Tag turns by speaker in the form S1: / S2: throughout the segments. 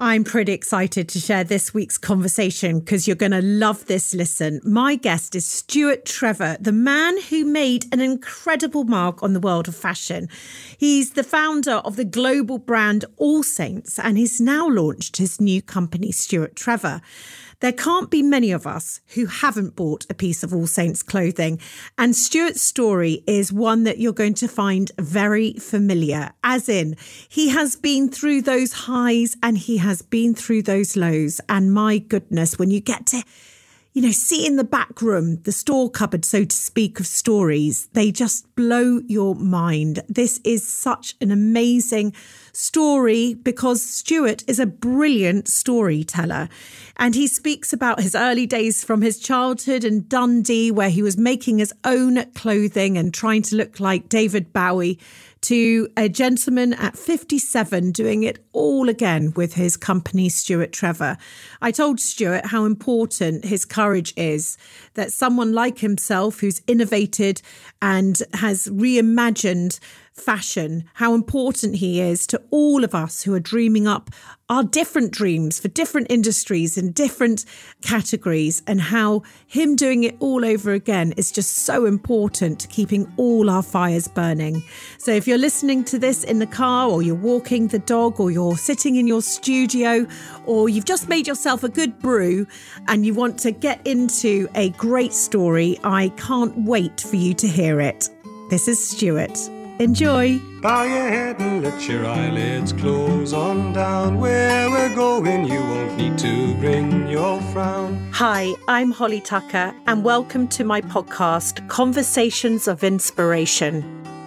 S1: I'm pretty excited to share this week's conversation because you're going to love this listen. My guest is Stuart Trevor, the man who made an incredible mark on the world of fashion. He's the founder of the global brand All Saints, and he's now launched his new company, Stuart Trevor. There can't be many of us who haven't bought a piece of All Saints clothing. And Stuart's story is one that you're going to find very familiar, as in, he has been through those highs and he has been through those lows. And my goodness, when you get to you know, see in the back room, the store cupboard, so to speak, of stories. They just blow your mind. This is such an amazing story because Stuart is a brilliant storyteller. And he speaks about his early days from his childhood in Dundee, where he was making his own clothing and trying to look like David Bowie to a gentleman at 57 doing it all again with his company, Stuart Trevor. I told Stuart how important his courage is, that someone like himself who's innovated and has reimagined fashion, how important he is to all of us who are dreaming up our different dreams for different industries and different categories, and how him doing it all over again is just so important to keeping all our fires burning. So, if you're listening to this in the car, or you're walking the dog, or you're sitting in your studio, or you've just made yourself a good brew and you want to get into a great story, I can't wait for you to hear it. This is Stuart. Enjoy.
S2: Bow your head and let your eyelids close on down. Where we're going, you won't need to bring your frown.
S1: Hi, I'm Holly Tucker, and welcome to my podcast, Conversations of Inspiration.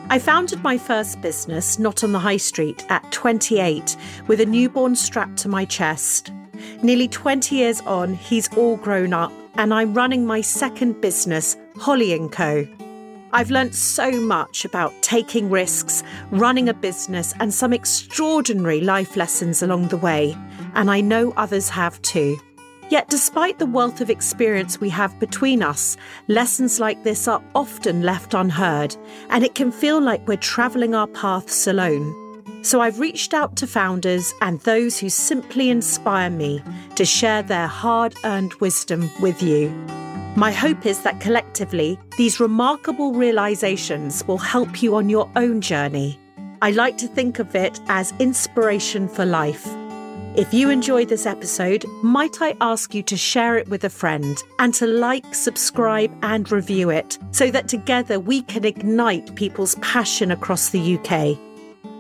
S1: I founded my first business, not on the high street, at 28, with a newborn strapped to my chest. Nearly 20 years on, he's all grown up, and I'm running my second business, Holly & Co. I've learnt so much about taking risks, running a business, and some extraordinary life lessons along the way, and I know others have too. Yet, despite the wealth of experience we have between us, lessons like this are often left unheard, and it can feel like we're travelling our paths alone. So, I've reached out to founders and those who simply inspire me to share their hard earned wisdom with you. My hope is that collectively, these remarkable realizations will help you on your own journey. I like to think of it as inspiration for life. If you enjoyed this episode, might I ask you to share it with a friend and to like, subscribe, and review it so that together we can ignite people's passion across the UK?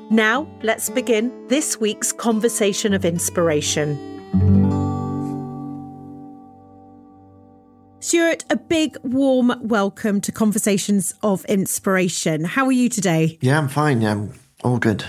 S1: Now, let's begin this week's conversation of inspiration. Stuart, a big warm welcome to Conversations of Inspiration. How are you today?
S3: Yeah, I'm fine. Yeah, I'm all good.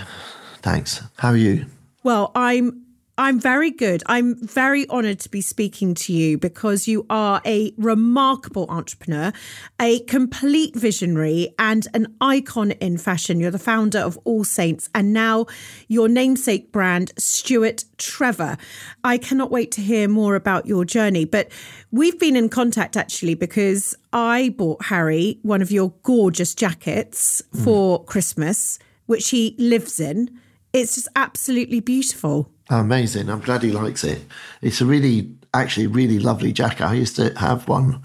S3: Thanks. How are you?
S1: Well, I'm I'm very good. I'm very honored to be speaking to you because you are a remarkable entrepreneur, a complete visionary, and an icon in fashion. You're the founder of All Saints and now your namesake brand, Stuart Trevor. I cannot wait to hear more about your journey. But we've been in contact actually because I bought Harry one of your gorgeous jackets mm. for Christmas, which he lives in. It's just absolutely beautiful.
S3: Amazing. I'm glad he likes it. It's a really, actually, really lovely jacket. I used to have one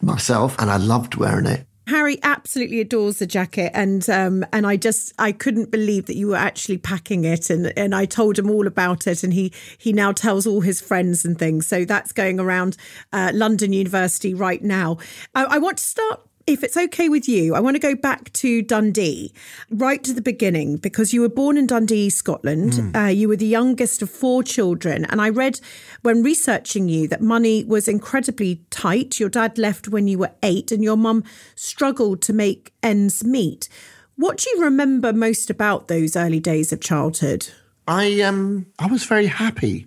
S3: myself and I loved wearing it.
S1: Harry absolutely adores the jacket, and um, and I just I couldn't believe that you were actually packing it, and and I told him all about it, and he he now tells all his friends and things. So that's going around uh, London University right now. I, I want to start if it's okay with you, I want to go back to Dundee, right to the beginning, because you were born in Dundee, Scotland. Mm. Uh, you were the youngest of four children. And I read when researching you that money was incredibly tight. Your dad left when you were eight, and your mum struggled to make ends meet. What do you remember most about those early days of childhood?
S3: I um I was very happy.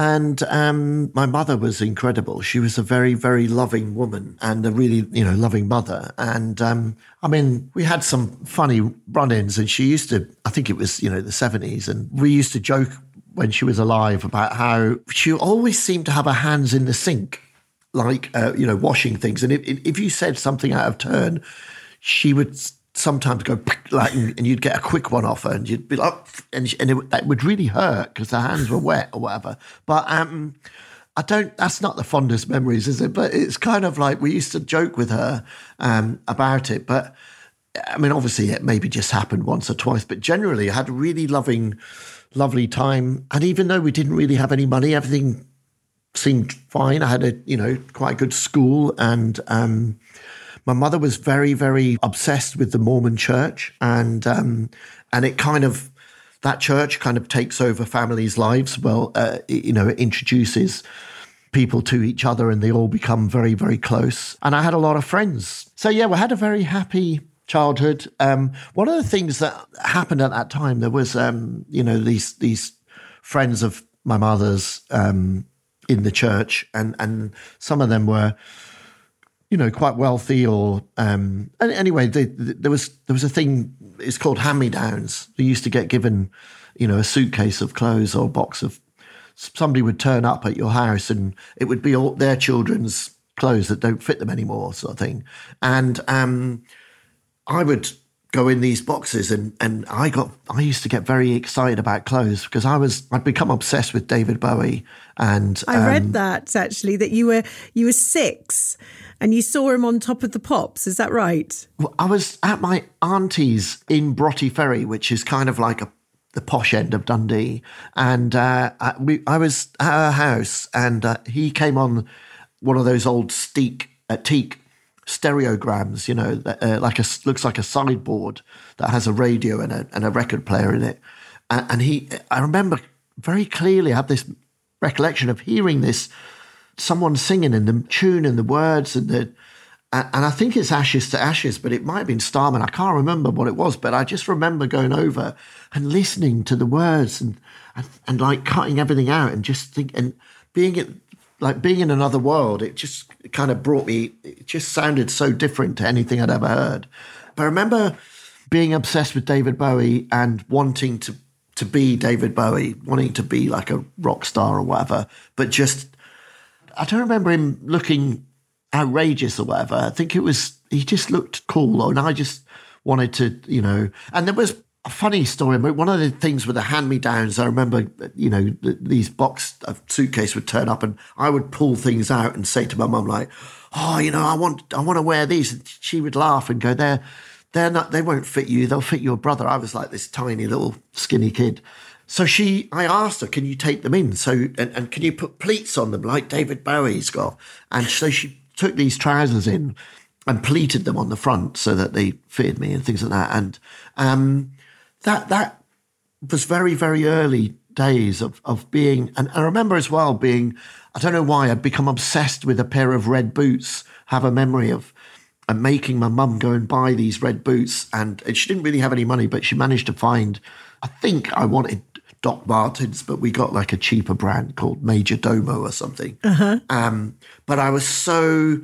S3: And um, my mother was incredible. She was a very, very loving woman and a really, you know, loving mother. And um, I mean, we had some funny run ins, and she used to, I think it was, you know, the 70s, and we used to joke when she was alive about how she always seemed to have her hands in the sink, like, uh, you know, washing things. And if, if you said something out of turn, she would sometimes go like, and you'd get a quick one off her, and you'd be like, and, and it, that would really hurt because her hands were wet or whatever. But um, I don't. That's not the fondest memories, is it? But it's kind of like we used to joke with her um, about it. But I mean, obviously, it maybe just happened once or twice. But generally, I had a really loving, lovely time. And even though we didn't really have any money, everything seemed fine. I had a you know quite a good school and. Um, my mother was very, very obsessed with the Mormon church, and um, and it kind of that church kind of takes over families' lives. Well, uh, you know, it introduces people to each other, and they all become very, very close. And I had a lot of friends. So yeah, we had a very happy childhood. Um, one of the things that happened at that time, there was, um, you know, these these friends of my mother's um, in the church, and and some of them were you know, quite wealthy or um, anyway, they, they, there was there was a thing. It's called hand me downs. They used to get given, you know, a suitcase of clothes or a box of. Somebody would turn up at your house and it would be all their children's clothes that don't fit them anymore, sort of thing. And um, I would go in these boxes and and I got I used to get very excited about clothes because I was I'd become obsessed with David Bowie and
S1: I um, read that actually that you were you were 6 and you saw him on top of the pops. Is that right?
S3: Well, I was at my auntie's in Broughty Ferry, which is kind of like a the posh end of Dundee, and uh, I, we, I was at her house, and uh, he came on one of those old steak, uh, teak stereograms, you know, uh, like a looks like a sideboard that has a radio and a and a record player in it, and, and he, I remember very clearly, I have this recollection of hearing this someone singing and the tune and the words and the and I think it's Ashes to Ashes, but it might have been Starman. I can't remember what it was, but I just remember going over and listening to the words and and, and like cutting everything out and just think and being it like being in another world. It just kind of brought me. It just sounded so different to anything I'd ever heard. But I remember being obsessed with David Bowie and wanting to to be David Bowie, wanting to be like a rock star or whatever, but just I don't remember him looking outrageous or whatever. I think it was he just looked cool, and I just wanted to, you know. And there was a funny story. but One of the things with the hand me downs, I remember, you know, these box of suitcase would turn up, and I would pull things out and say to my mum like, "Oh, you know, I want, I want to wear these." And she would laugh and go, "They're, they're not, they won't fit you. They'll fit your brother." I was like this tiny little skinny kid. So she, I asked her, can you take them in? So, and, and can you put pleats on them like David Bowie's got? And so she took these trousers in and pleated them on the front so that they fitted me and things like that. And um, that that was very, very early days of, of being, and I remember as well being, I don't know why, I'd become obsessed with a pair of red boots, have a memory of and making my mum go and buy these red boots. And, and she didn't really have any money, but she managed to find, I think I wanted Doc Martens, but we got like a cheaper brand called Major Domo or something. Uh-huh. Um, but I was so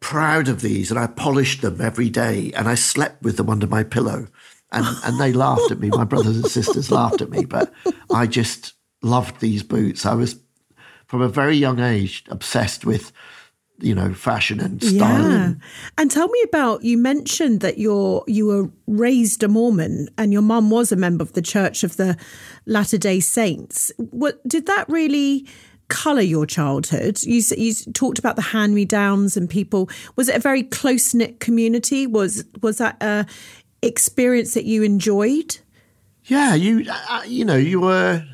S3: proud of these and I polished them every day and I slept with them under my pillow. And, and they laughed at me. My brothers and sisters laughed at me, but I just loved these boots. I was, from a very young age, obsessed with you know fashion and style.
S1: Yeah. And, tell me about you mentioned that you're you were raised a Mormon and your mum was a member of the Church of the Latter Day Saints. What did that really? color your childhood you, you talked about the hand me downs and people was it a very close knit community was was that a experience that you enjoyed
S3: yeah you uh, you know you were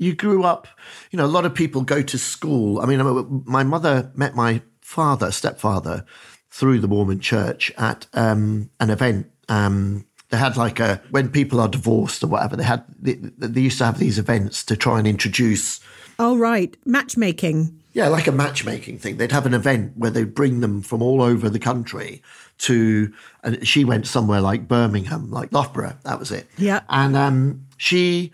S3: you grew up, you know, a lot of people go to school. I mean, my mother met my father, stepfather, through the Mormon church at um, an event. Um, they had like a, when people are divorced or whatever, they had, they, they used to have these events to try and introduce.
S1: Oh, right. Matchmaking.
S3: Yeah, like a matchmaking thing. They'd have an event where they'd bring them from all over the country to, and she went somewhere like Birmingham, like Loughborough. That was it.
S1: Yeah.
S3: And um, she,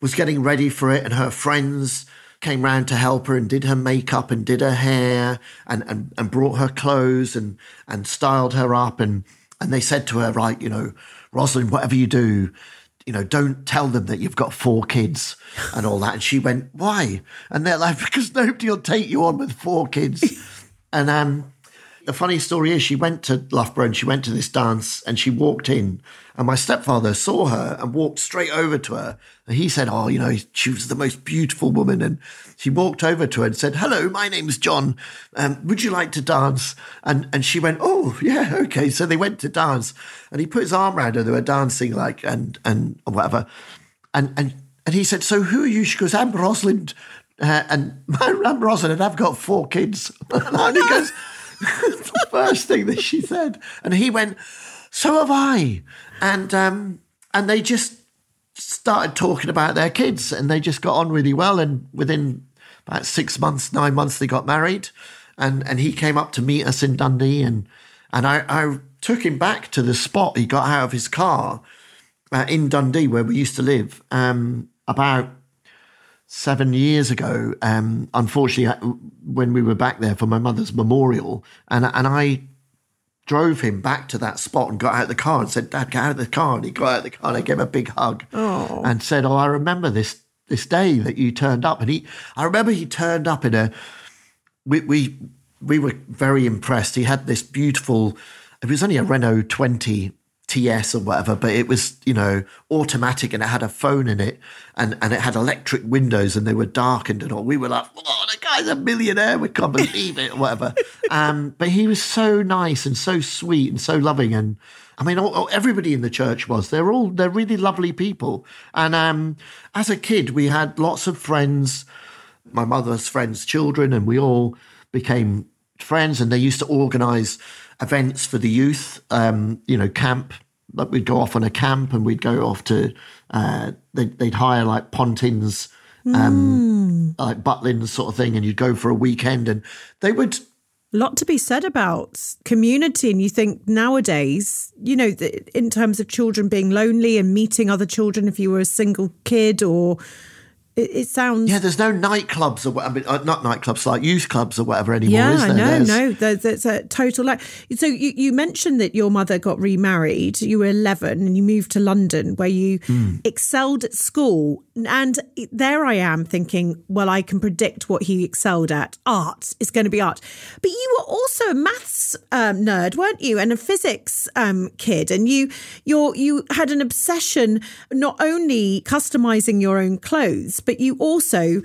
S3: was getting ready for it, and her friends came round to help her and did her makeup and did her hair and, and, and brought her clothes and, and styled her up. And, and they said to her, right, you know, Rosalind, whatever you do, you know, don't tell them that you've got four kids and all that. And she went, why? And they're like, because nobody will take you on with four kids. and um, the funny story is she went to Loughborough and she went to this dance and she walked in and my stepfather saw her and walked straight over to her. And he said, Oh, you know, she was the most beautiful woman. And she walked over to her and said, Hello, my name's John. Um, would you like to dance? And and she went, Oh, yeah, okay. So they went to dance and he put his arm around her. They were dancing like and and whatever. And and and he said, So who are you? She goes, I'm Rosalind. Uh, and I'm Rosalind and I've got four kids. and he goes, the first thing that she said. And he went, So have I. And um, and they just started talking about their kids and they just got on really well. And within about six months, nine months, they got married. And and he came up to meet us in Dundee and and I, I took him back to the spot he got out of his car uh, in Dundee where we used to live um, about seven years ago. Um, unfortunately, uh, when we were back there for my mother's memorial, and and I drove him back to that spot and got out of the car and said, "Dad, get out of the car." And he got out of the car and I gave him a big hug
S1: Oh.
S3: and said, "Oh, I remember this this day that you turned up." And he, I remember he turned up in a. We we we were very impressed. He had this beautiful. It was only a Renault twenty TS or whatever, but it was, you know, automatic and it had a phone in it and, and it had electric windows and they were darkened and all. We were like, oh, the guy's a millionaire. We can't believe it or whatever. um, but he was so nice and so sweet and so loving. And I mean, all, all- everybody in the church was. They're all, they're really lovely people. And um, as a kid, we had lots of friends, my mother's friends' children, and we all became friends and they used to organize events for the youth um, you know camp like we'd go off on a camp and we'd go off to uh, they'd, they'd hire like pontins um, like butlins sort of thing and you'd go for a weekend and they would A
S1: lot to be said about community and you think nowadays you know in terms of children being lonely and meeting other children if you were a single kid or it, it sounds
S3: yeah there's no nightclubs or what I mean uh, not nightclubs like youth clubs or whatever anymore
S1: yeah,
S3: is
S1: I
S3: there
S1: know,
S3: There's-
S1: no, there's, there's a total like. So you, you mentioned that your mother got remarried. You were 11 and you moved to London where you
S3: Hmm.
S1: excelled at school. And there I am thinking, well, I can predict what he excelled at. Art is going to be art. But you were also a maths um, nerd, weren't you? And a physics um, kid. And you, you you had an obsession not only customizing your own clothes, but you also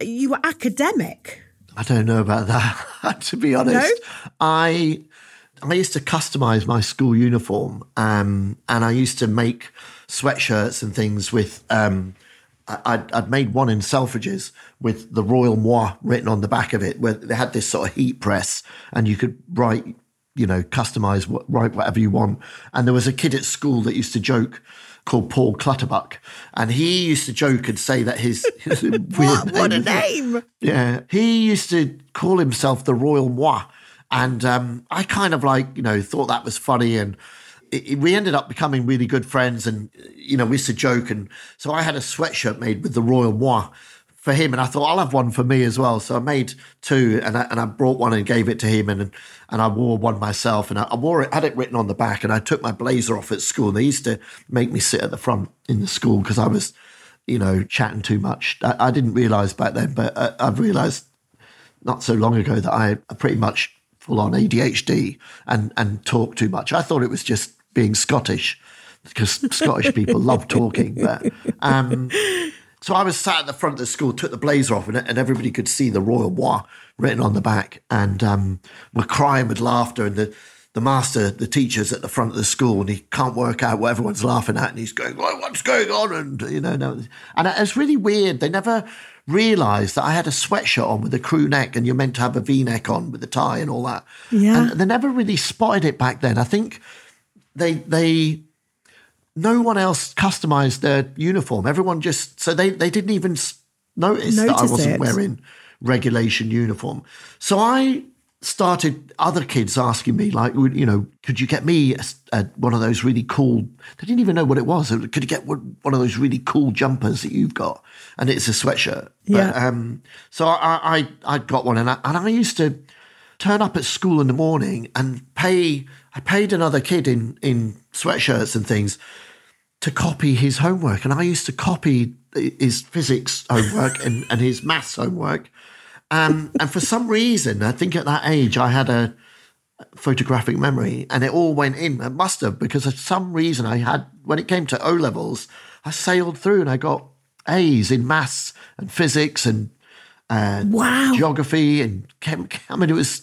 S1: you were academic.
S3: I don't know about that. to be honest, no? I I used to customize my school uniform, um, and I used to make sweatshirts and things with. Um, I- I'd, I'd made one in Selfridges with the Royal Moi written on the back of it, where they had this sort of heat press, and you could write, you know, customize, write whatever you want. And there was a kid at school that used to joke called Paul Clutterbuck, and he used to joke and say that his, his weird
S1: What, what a name!
S3: yeah, he used to call himself the Royal Moi, and um, I kind of like you know thought that was funny, and we ended up becoming really good friends, and you know we used to joke, and so I had a sweatshirt made with the Royal Moi for him, and I thought I'll have one for me as well, so I made two, and I, and I brought one and gave it to him, and and I wore one myself, and I, I wore it, had it written on the back, and I took my blazer off at school. They used to make me sit at the front in the school because I was you know, chatting too much. I, I didn't realize back then, but I, I've realized not so long ago that I pretty much full on ADHD and, and talk too much. I thought it was just being Scottish because Scottish people love talking. But um, so I was sat at the front of the school, took the blazer off, and, and everybody could see the Royal Moi written on the back, and um, we're crying with laughter. And the the master, the teacher's at the front of the school, and he can't work out what everyone's laughing at, and he's going, well, "What's going on?" And you know, no, and it's really weird. They never realised that I had a sweatshirt on with a crew neck, and you're meant to have a V-neck on with a tie and all that.
S1: Yeah.
S3: and they never really spotted it back then. I think they they no one else customized their uniform. Everyone just so they they didn't even s- notice that I wasn't
S1: it.
S3: wearing regulation uniform. So I started other kids asking me like, you know, could you get me a a one of those really cool? They didn't even know what it was. Could you get one one of those really cool jumpers that you've got? And it's a sweatshirt.
S1: Yeah.
S3: But, um, so I, I I got one, and I, and I used to turn up at school in the morning and pay. I paid another kid in in sweatshirts and things to copy his homework, and I used to copy his physics homework and, and his maths homework. Um, and for some reason, I think at that age, I had a photographic memory, and it all went in. It must have because for some reason I had when it came to O levels, I sailed through and I got A's in maths and physics and uh,
S1: Wow.
S3: geography and chem. I mean, it was.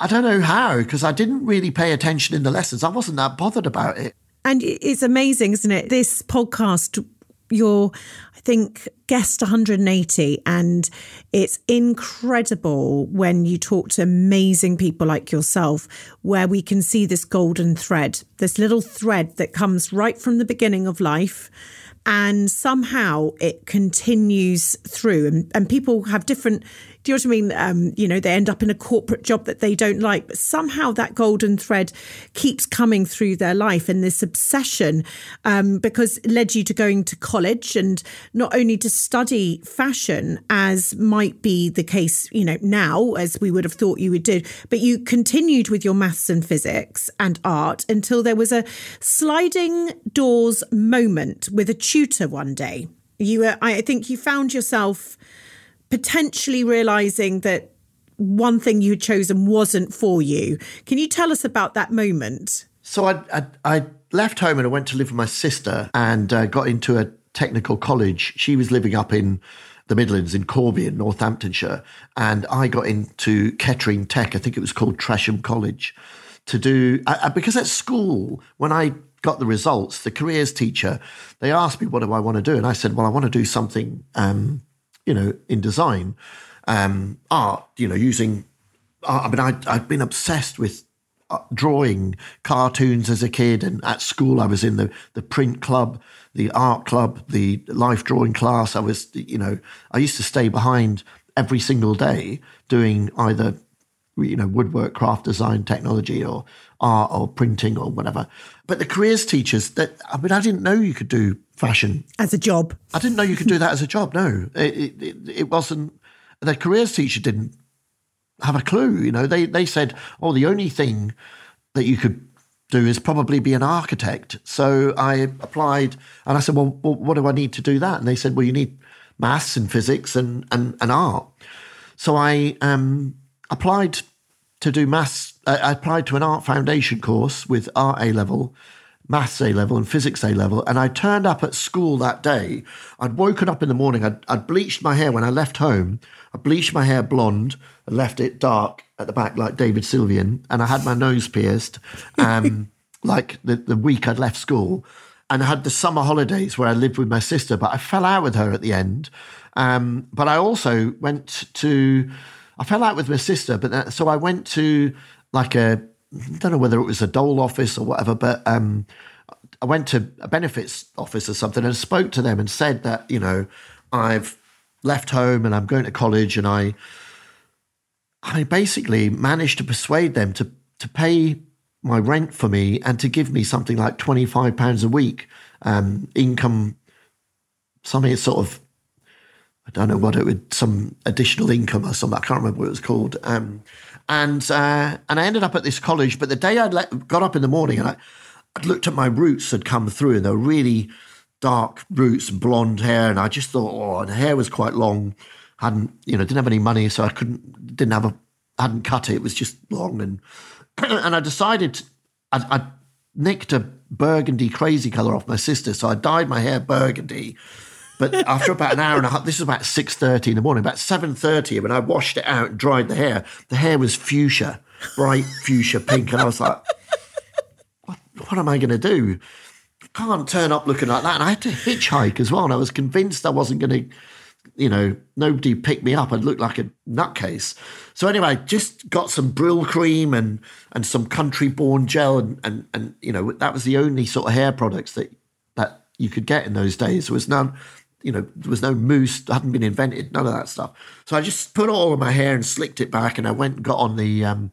S3: I don't know how because I didn't really pay attention in the lessons. I wasn't that bothered about it.
S1: And it's amazing, isn't it? This podcast, you're, I think, guest 180, and it's incredible when you talk to amazing people like yourself, where we can see this golden thread, this little thread that comes right from the beginning of life. And somehow it continues through, and, and people have different. Do you know what I mean? Um, you know, they end up in a corporate job that they don't like, but somehow that golden thread keeps coming through their life and this obsession um, because it led you to going to college and not only to study fashion as might be the case, you know, now as we would have thought you would do, but you continued with your maths and physics and art until there was a sliding doors moment with a tutor one day. You were, I think you found yourself potentially realizing that one thing you had chosen wasn't for you. Can you tell us about that moment?
S3: So I, I, I left home and I went to live with my sister and uh, got into a technical college. She was living up in the Midlands in Corby in Northamptonshire, and I got into Kettering Tech. I think it was called Tresham College to do I, I- because at school when I got the results, the careers teacher they asked me what do I want to do, and I said, well, I want to do something, um, you know, in design, um, art, you know, using. I mean, I, I'd been obsessed with uh, drawing cartoons as a kid, and at school I was in the the print club, the art club, the life drawing class. I was, you know, I used to stay behind every single day doing either, you know, woodwork, craft design, technology, or art, or printing, or whatever. But the careers teachers, that I mean, I didn't know you could do fashion
S1: As a job.
S3: I didn't know you could do that as a job. No, it, it, it, wasn't. The careers teacher didn't have a clue. You know, they they said, "Oh, the only thing that you could do is probably be an architect." So I applied, and I said, "Well, well what do I need to do that?" And they said, "Well, you need maths and physics and and, and art." So I um, applied to do maths. I I applied to an art foundation course with art A level, maths A level, and physics A level. And I turned up at school that day. I'd woken up in the morning. I'd, I'd bleached my hair when I left home. I bleached my hair blonde and left it dark at the back like David Sylvian. And I had my nose pierced, um, like the, the week I'd left school. And I had the summer holidays where I lived with my sister, but I fell out with her at the end. Um, but I also went to, I fell out with my sister, but that, so I went to like a, I don't know whether it was a dole office or whatever, but um, I went to a benefits office or something and spoke to them and said that, you know, I've left home and I'm going to college and I, I basically managed to persuade them to, to pay my rent for me and to give me something like £25 a week um, income, something sort of I don't know what it would, some additional income or something. I can't remember what it was called. Um, and uh, and I ended up at this college. But the day I got up in the morning and I, I'd looked at my roots had come through, and they were really dark roots, blonde hair, and I just thought, oh, the hair was quite long. Hadn't you know? Didn't have any money, so I couldn't. Didn't have a. Hadn't cut it. It was just long, and and I decided I, I nicked a burgundy crazy color off my sister, so I dyed my hair burgundy. But after about an hour and a half, this was about six thirty in the morning. About seven thirty, when I washed it out and dried the hair, the hair was fuchsia, bright fuchsia pink, and I was like, "What? What am I going to do? Can't turn up looking like that." And I had to hitchhike as well, and I was convinced I wasn't going to, you know, nobody picked me up. I'd look like a nutcase. So anyway, just got some Brylcreem and and some country born gel, and and and you know that was the only sort of hair products that that you could get in those days. There was none you know, there was no mousse, hadn't been invented, none of that stuff. So I just put it all in my hair and slicked it back, and I went and got on the, um,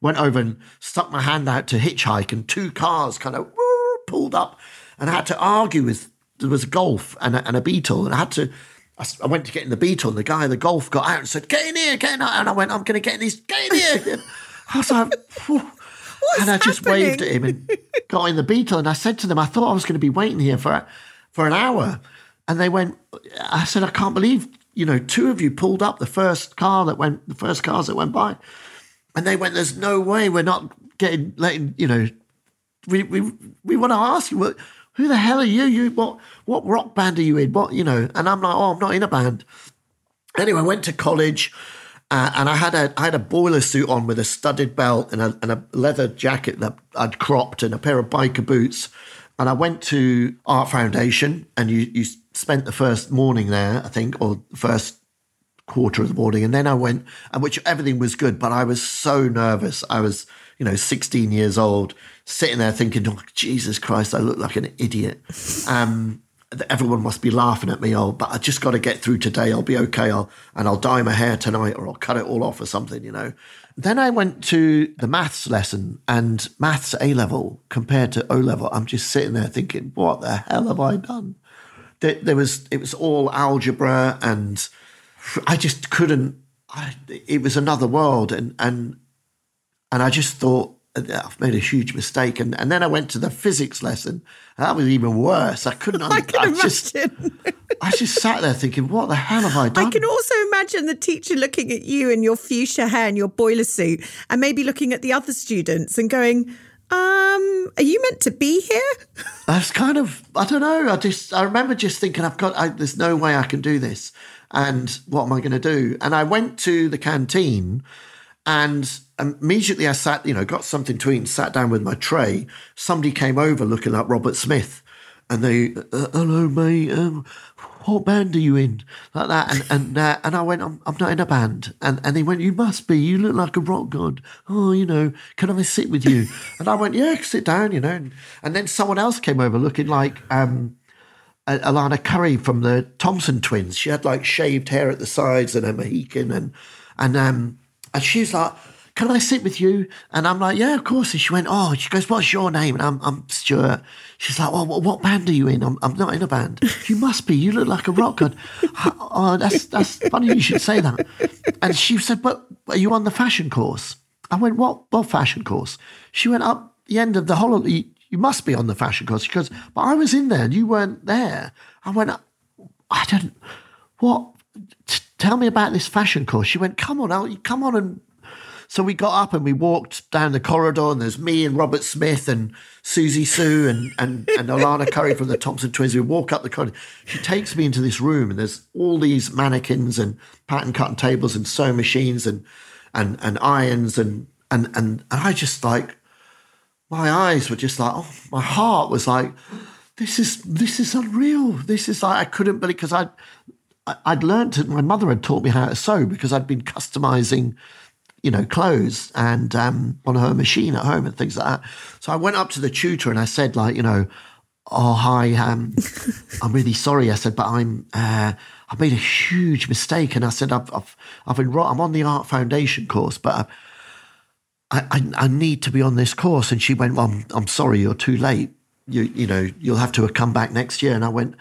S3: went over and stuck my hand out to hitchhike, and two cars kind of woo, pulled up, and I had to argue with. There was a Golf and a, and a Beetle, and I had to. I went to get in the Beetle, and the guy in the Golf got out and said, "Get in here, get in here," and I went, "I'm going to get in this, get in here." I was like, "Phew." and I just
S1: happening?
S3: waved at him and got in the Beetle, and I said to them, "I thought I was going to be waiting here for for an hour." And they went, I said, I can't believe, you know, two of you pulled up the first car that went, the first cars that went by. And they went, "There's no way we're not getting letting you know. We we we want to ask you what." Who the hell are you? You what? What rock band are you in? What you know? And I'm like, oh, I'm not in a band. Anyway, I went to college, uh, and I had a I had a boiler suit on with a studded belt and a, and a leather jacket that I'd cropped and a pair of biker boots. And I went to Art Foundation, and you you spent the first morning there, I think, or first quarter of the morning, and then I went, and which everything was good, but I was so nervous. I was, you know, 16 years old, sitting there thinking, oh, Jesus Christ, I look like an idiot. Um, everyone must be laughing at me. Oh, but I just got to get through today. I'll be okay. I'll and I'll dye my hair tonight, or I'll cut it all off or something. You know. Then I went to the maths lesson, and maths A level compared to O level. I'm just sitting there thinking, what the hell have I done? There, was it was all algebra, and I just couldn't. I, it was another world, and and and I just thought I've made a huge mistake. And, and then I went to the physics lesson. that was even worse. I couldn't.
S1: I can
S3: I
S1: imagine.
S3: just, I just sat there thinking, what the hell have I done?
S1: I can also imagine the teacher looking at you in your fuchsia hair and your boiler suit, and maybe looking at the other students and going, um, are you meant to be here?
S3: I was kind of, I don't know. I just, I remember just thinking, I've got, I, there's no way I can do this. And what am I going to do? And I went to the canteen and immediately I sat, you know, got something to eat and sat down with my tray. Somebody came over looking like Robert Smith and they, uh, hello, mate, um, what band are you in? Like that. And and, uh, and I went, I'm, I'm not in a band. And, and he went, you must be. You look like a rock god. Oh, you know, can I sit with you? And I went, yeah, sit down, you know. And, and then someone else came over looking like, um, Alannah Currie from the Thompson twins. She had like shaved hair at the sides and a Mohican and and um and she's like, Can I sit with you? And I'm like, Yeah, of course. And she went, Oh, she goes, What's your name? And I'm I'm Stuart. She's like, Well, what, band are you in? I'm, I'm not in a band. You must be. You look like a rock god. oh, that's that's funny you should say that. And she said, But are you on the fashion course? I went, What what fashion course? She went up the end of the holiday you must be on the fashion course. She goes, but I was in there and you weren't there. I went, I don't, what, T- tell me about this fashion course. She went, come on, I'll, come on. And so we got up and we walked down the corridor and there's me and Robert Smith and Siouxsie Sioux and, and, and Alannah Currie from the Thompson twins. We walk up the corridor. She takes me into this room and there's all these mannequins and pattern cutting tables and sewing machines and, and, and irons and, and, and, and I just like, my eyes were just like, oh, my heart was like, this is this is unreal. This is like I couldn't believe because I'd I'd learned to, my mother had taught me how to sew because I'd been customizing, you know, clothes and um, on her machine at home and things like that. So I went up to the tutor and I said, like, you know, oh hi, um, I'm really sorry. I said, but I'm uh, I made a huge mistake, and I said I've I've I've enrolled. I'm on the art foundation course, but. I, I, I, I, need to be on this course. And she went, well, I'm, I'm sorry, you're too late. You, you know, you'll have to come back next year. And I went,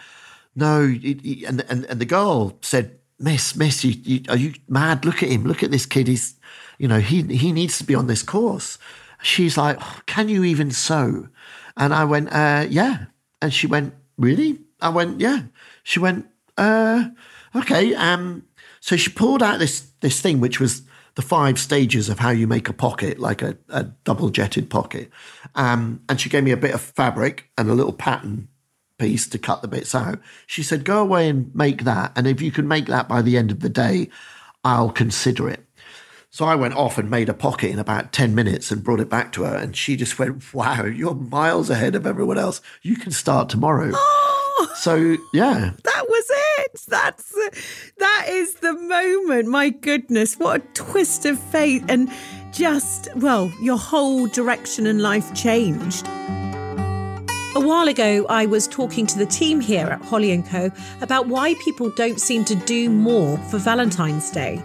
S3: no. and, and, and the girl said, miss, miss, you, you, are you mad? Look at him. Look at this kid. He's, you know, he, he needs to be on this course. She's like, oh, can you even sew? And I went, uh, yeah. And she went, really? I went, yeah. She went, uh, okay. Um, so she pulled out this, this thing, which was the five stages of how you make a pocket, like a, a double jetted pocket. Um, and she gave me a bit of fabric and a little pattern piece to cut the bits out. She said, Go away and make that. And if you can make that by the end of the day, I'll consider it. So I went off and made a pocket in about 10 minutes and brought it back to her. And she just went, Wow, you're miles ahead of everyone else. You can start tomorrow. Oh! so, yeah.
S1: That was it. That's that is the moment. My goodness, what a twist of fate and just well, your whole direction in life changed. A while ago, I was talking to the team here at Holly & Co about why people don't seem to do more for Valentine's Day.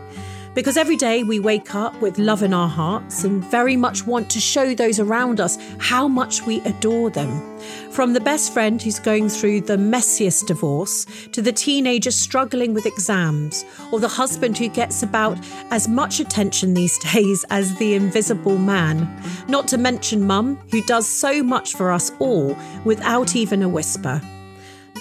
S1: Because every day we wake up with love in our hearts and very much want to show those around us how much we adore them. From the best friend who's going through the messiest divorce, to the teenager struggling with exams, or the husband who gets about as much attention these days as the invisible man. Not to mention mum, who does so much for us all without even a whisper.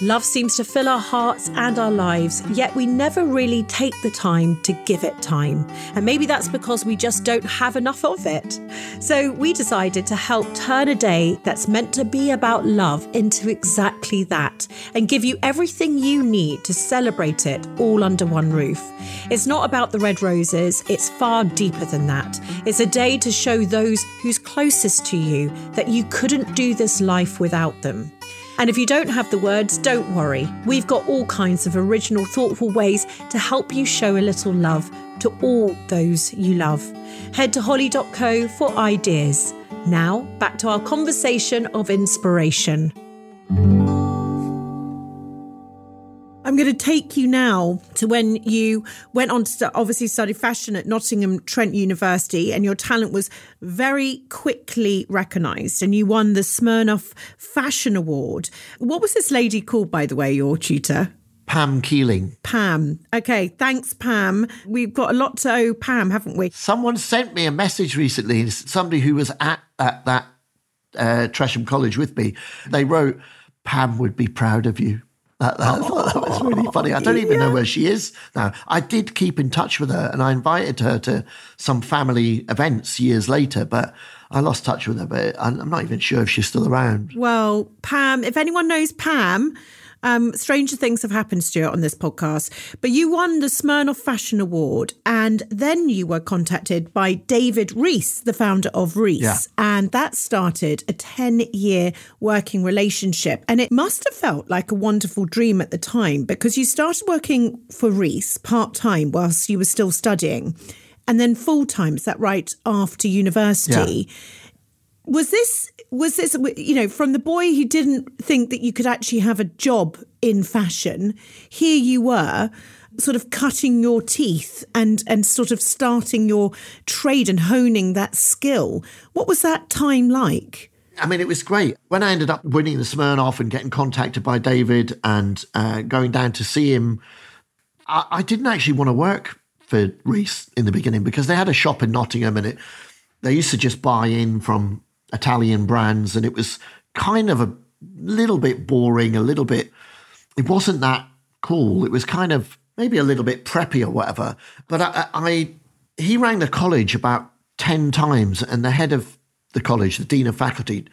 S1: Love seems to fill our hearts and our lives, yet we never really take the time to give it time. And maybe that's because we just don't have enough of it. So we decided to help turn a day that's meant to be about love into exactly that and give you everything you need to celebrate it all under one roof. It's not about the red roses, it's far deeper than that. It's a day to show those who's closest to you that you couldn't do this life without them. And if you don't have the words, don't worry. We've got all kinds of original, thoughtful ways to help you show a little love to all those you love. Head to holly.co for ideas. Now, back to our conversation of inspiration. I'm going to take you now to when you went on to obviously study fashion at Nottingham Trent University, and your talent was very quickly recognised, and you won the Smirnoff Fashion Award. What was this lady called, by the way, your tutor?
S3: Pam Keeling.
S1: Pam. Okay, thanks, Pam. We've got a lot to owe Pam, haven't we?
S3: Someone sent me a message recently, somebody who was at, at that uh, Tresham College with me. They wrote, Pam would be proud of you. That, that, oh, that was really funny. I don't even yeah. know where she is now. I did keep in touch with her and I invited her to some family events years later, but I lost touch with her. But I'm not even sure if she's still around.
S1: Well, Pam, if anyone knows Pam, um, stranger things have happened, Stuart, on this podcast. But you won the Smirnoff Fashion Award, and then you were contacted by David Reiss, the founder of Reiss, yeah. and that started a ten-year working relationship. And it must have felt like a wonderful dream at the time because you started working for Reiss part time whilst you were still studying, and then full time. Is that right? After university. Yeah was this was this you know from the boy who didn't think that you could actually have a job in fashion here you were sort of cutting your teeth and and sort of starting your trade and honing that skill what was that time like
S3: I mean, it was great. When I ended up winning the Smirnoff and getting contacted by David and uh, going down to see him, I, I didn't actually want to work for Reiss in the beginning because they had a shop in Nottingham and it they used to just buy in from Italian brands, and it was kind of a little bit boring, a little bit. It wasn't that cool. It was kind of maybe a little bit preppy or whatever. But I, I he rang the college about ten times, and the head of the college, the dean of faculty,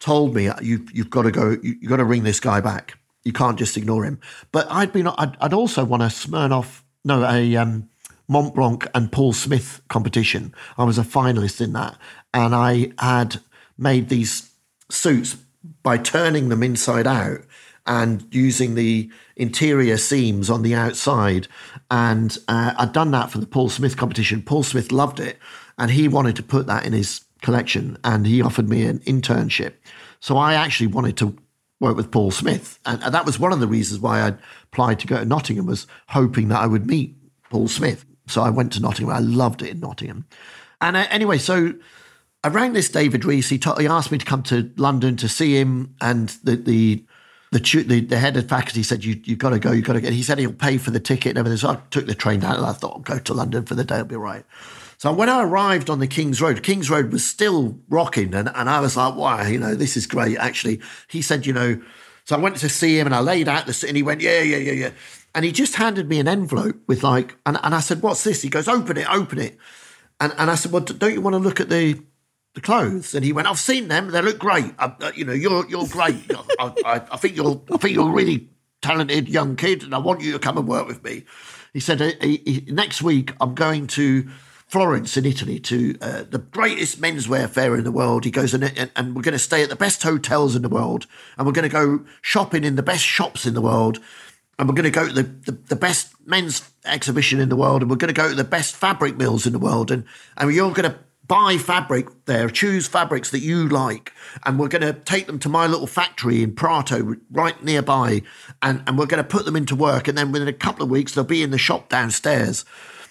S3: told me you you've got to go. You, have got to ring this guy back. You can't just ignore him. But I'd been. I'd, I'd also won a Smirnoff. No, a um, Mont Blanc and Paul Smith competition. I was a finalist in that, and I had made these suits by turning them inside out and using the interior seams on the outside. And uh, I'd done that for the Paul Smith competition. Paul Smith loved it and he wanted to put that in his collection and he offered me an internship. So I actually wanted to work with Paul Smith. And, and that was one of the reasons why I applied to go to Nottingham was hoping that I would meet Paul Smith. So I went to Nottingham. I loved it in Nottingham. And uh, anyway, so I rang this David Reiss. He, he asked me to come to London to see him, and the the the, the, the head of faculty said you you've got to go, you've got to get. He said he'll pay for the ticket and everything. So I took the train down, and I thought I'll go to London for the day. I'll be right. So when I arrived on the King's Road, King's Road was still rocking, and, and I was like, wow, you know, this is great. Actually, he said, you know, so I went to see him, and I laid out the, and he went, yeah, yeah, yeah, yeah, and he just handed me an envelope with like, and, and I said, what's this? He goes, open it, open it, and and I said, well, don't you want to look at the the clothes, and he went, "I've seen them. They look great. Uh, uh, you know, you're you're great. I, I, I, think you're I think you're a really talented young kid, and I want you to come and work with me." He said, he, "Next week, I'm going to." Florence in Italy to uh, the greatest menswear fair in the world. He goes, and, and, and we're going to stay at the best hotels in the world, and we're going to go shopping in the best shops in the world, and we're going to go to the, the, the, best men's exhibition in the world, and we're going to go to the best fabric mills in the world, and, and you're going to buy fabric there, choose fabrics that you like, and we're going to take them to my little factory in Prato, right nearby, and, and we're going to put them into work. And then within a couple of weeks, they'll be in the shop downstairs.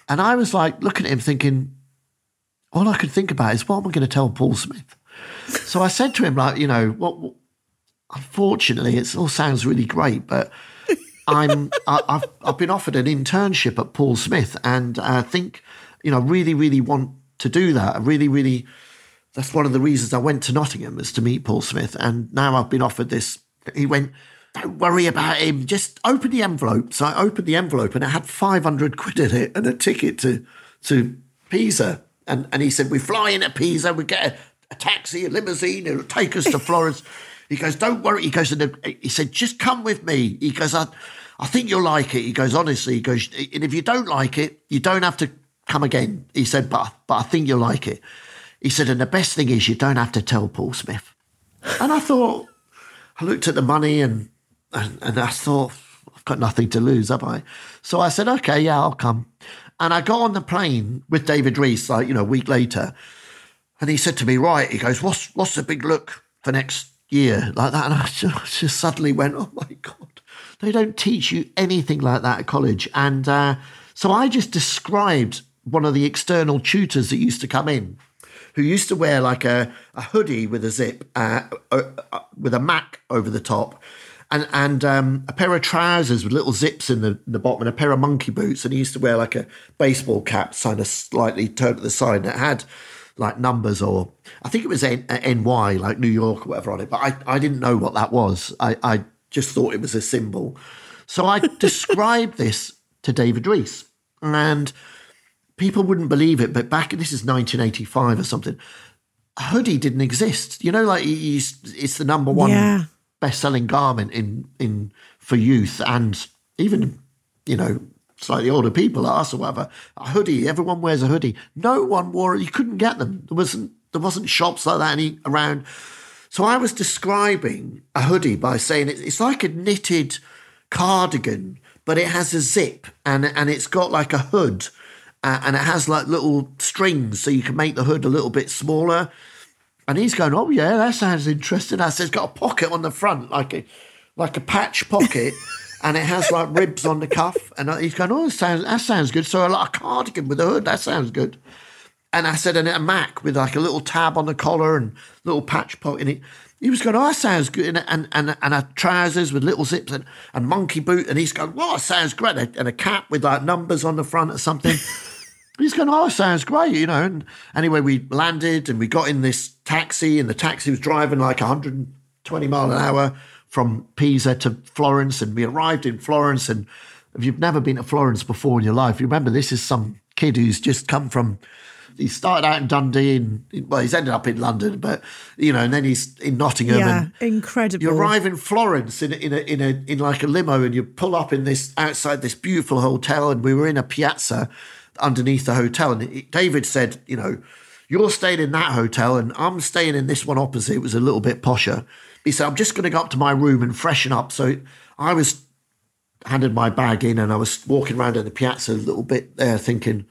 S3: And I was like looking at him thinking, all I could think about is what am I going to tell Paul Smith? So I said to him, like, you know, what, what unfortunately, it all sounds really great, but I'm I, have I've been offered an internship at Paul Smith, and I think you know really really want to do that. I really, really, that's one of the reasons I went to Nottingham is to meet Paul Smith. And now I've been offered this. He went, don't worry about him. Just open the envelope. So I opened the envelope and it had 500 quid in it and a ticket to, to Pisa. And, and he said, we fly in at Pisa, we get a, a taxi, a limousine, it'll take us to Florence. he goes, don't worry. He goes, and he said, just come with me. He goes, I, I think you'll like it. He goes, honestly, he goes, and if you don't like it, you don't have to come again. He said, but, but I think you'll like it. He said, and the best thing is you don't have to tell Paul Smith. And I thought, I looked at the money and, and, and I thought, I've got nothing to lose, have I? So I said, okay, yeah, I'll come. And I got on the plane with David Reiss, like, you know, a week later. And he said to me, right, he goes, what's, what's the big look for next year? Like that. And I just, just suddenly went, oh my God, they don't teach you anything like that at college. And uh, so I just described one of the external tutors that used to come in who used to wear like a, a hoodie with a zip, uh, uh, uh, with a Mac over the top, and and um, a pair of trousers with little zips in the, in the bottom, and a pair of monkey boots. And he used to wear like a baseball cap, kind of slightly turned to the side, and it had like numbers or I think it was N- NY, like New York or whatever on it. But I, I didn't know what that was. I, I just thought it was a symbol. So I described this to David Reiss. And people wouldn't believe it, but back in this is 1985 or something. A hoodie didn't exist. You know, like it's the number one yeah. best-selling garment in in for youth and even you know slightly older people us or whatever. A hoodie. Everyone wears a hoodie. No one wore it. You couldn't get them. There wasn't there wasn't shops like that any around. So I was describing a hoodie by saying it's like a knitted cardigan, but it has a zip and and it's got like a hood uh, and it has like little strings so you can make the hood a little bit smaller. And he's going, "Oh yeah, that sounds interesting." I said, "It's got a pocket on the front, like a like a patch pocket." and it has like ribs on the cuff. And he's going, "Oh, that sounds that sounds good." So like a cardigan with a hood, that sounds good. And I said, "And a Mac with like a little tab on the collar and little patch pocket." in he, he was going, "Oh, sounds good." And and and, and a trousers with little zips and, and monkey boot. And he's going, "Well, that sounds great." And a cap with like numbers on the front or something. He's going, oh, sounds great, you know. And anyway, we landed and we got in this taxi, and the taxi was driving like 120 mile an hour from Pisa to Florence. And we arrived in Florence. And if you've never been to Florence before in your life, you remember this is some kid who's just come from. He started out in Dundee, and well, he's ended up in London, but you know, and then he's in Nottingham.
S1: Yeah, incredible.
S3: You arrive in Florence in a, in a in a in like a limo, and you pull up in this outside this beautiful hotel, and we were in a piazza underneath the hotel. And David said, you know, you're staying in that hotel and I'm staying in this one opposite. It was a little bit posher. He said, I'm just going to go up to my room and freshen up. So I was handed my bag in and I was walking around in the piazza a little bit there thinking,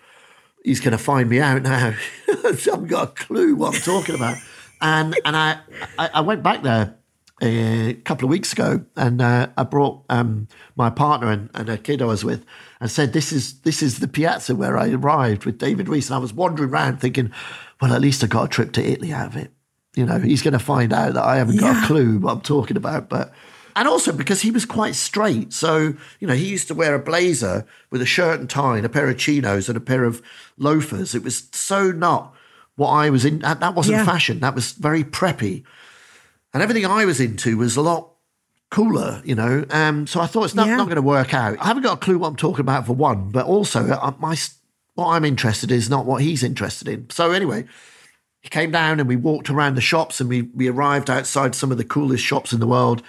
S3: he's going to find me out now. I haven't got a clue what I'm talking about. And and I, I, went back there a couple of weeks ago, and uh, I brought um, my partner and, and, a kid I was with, and said, "This is this is the piazza where I arrived with David Reiss." And I was wandering around thinking, "Well, at least I got a trip to Italy out of it." You know, he's going to find out that I haven't yeah. got a clue what I'm talking about, but. And also because he was quite straight. So, you know, he used to wear a blazer with a shirt and tie and a pair of chinos and a pair of loafers. It was so not what I was in. That wasn't yeah. fashion. That was very preppy. And everything I was into was a lot cooler, you know. Um, so I thought it's not, yeah. not going to work out. I haven't got a clue what I'm talking about for one, but also uh, my what I'm interested in is not what he's interested in. So anyway, he came down and we walked around the shops and we we arrived outside some of the coolest shops in the world.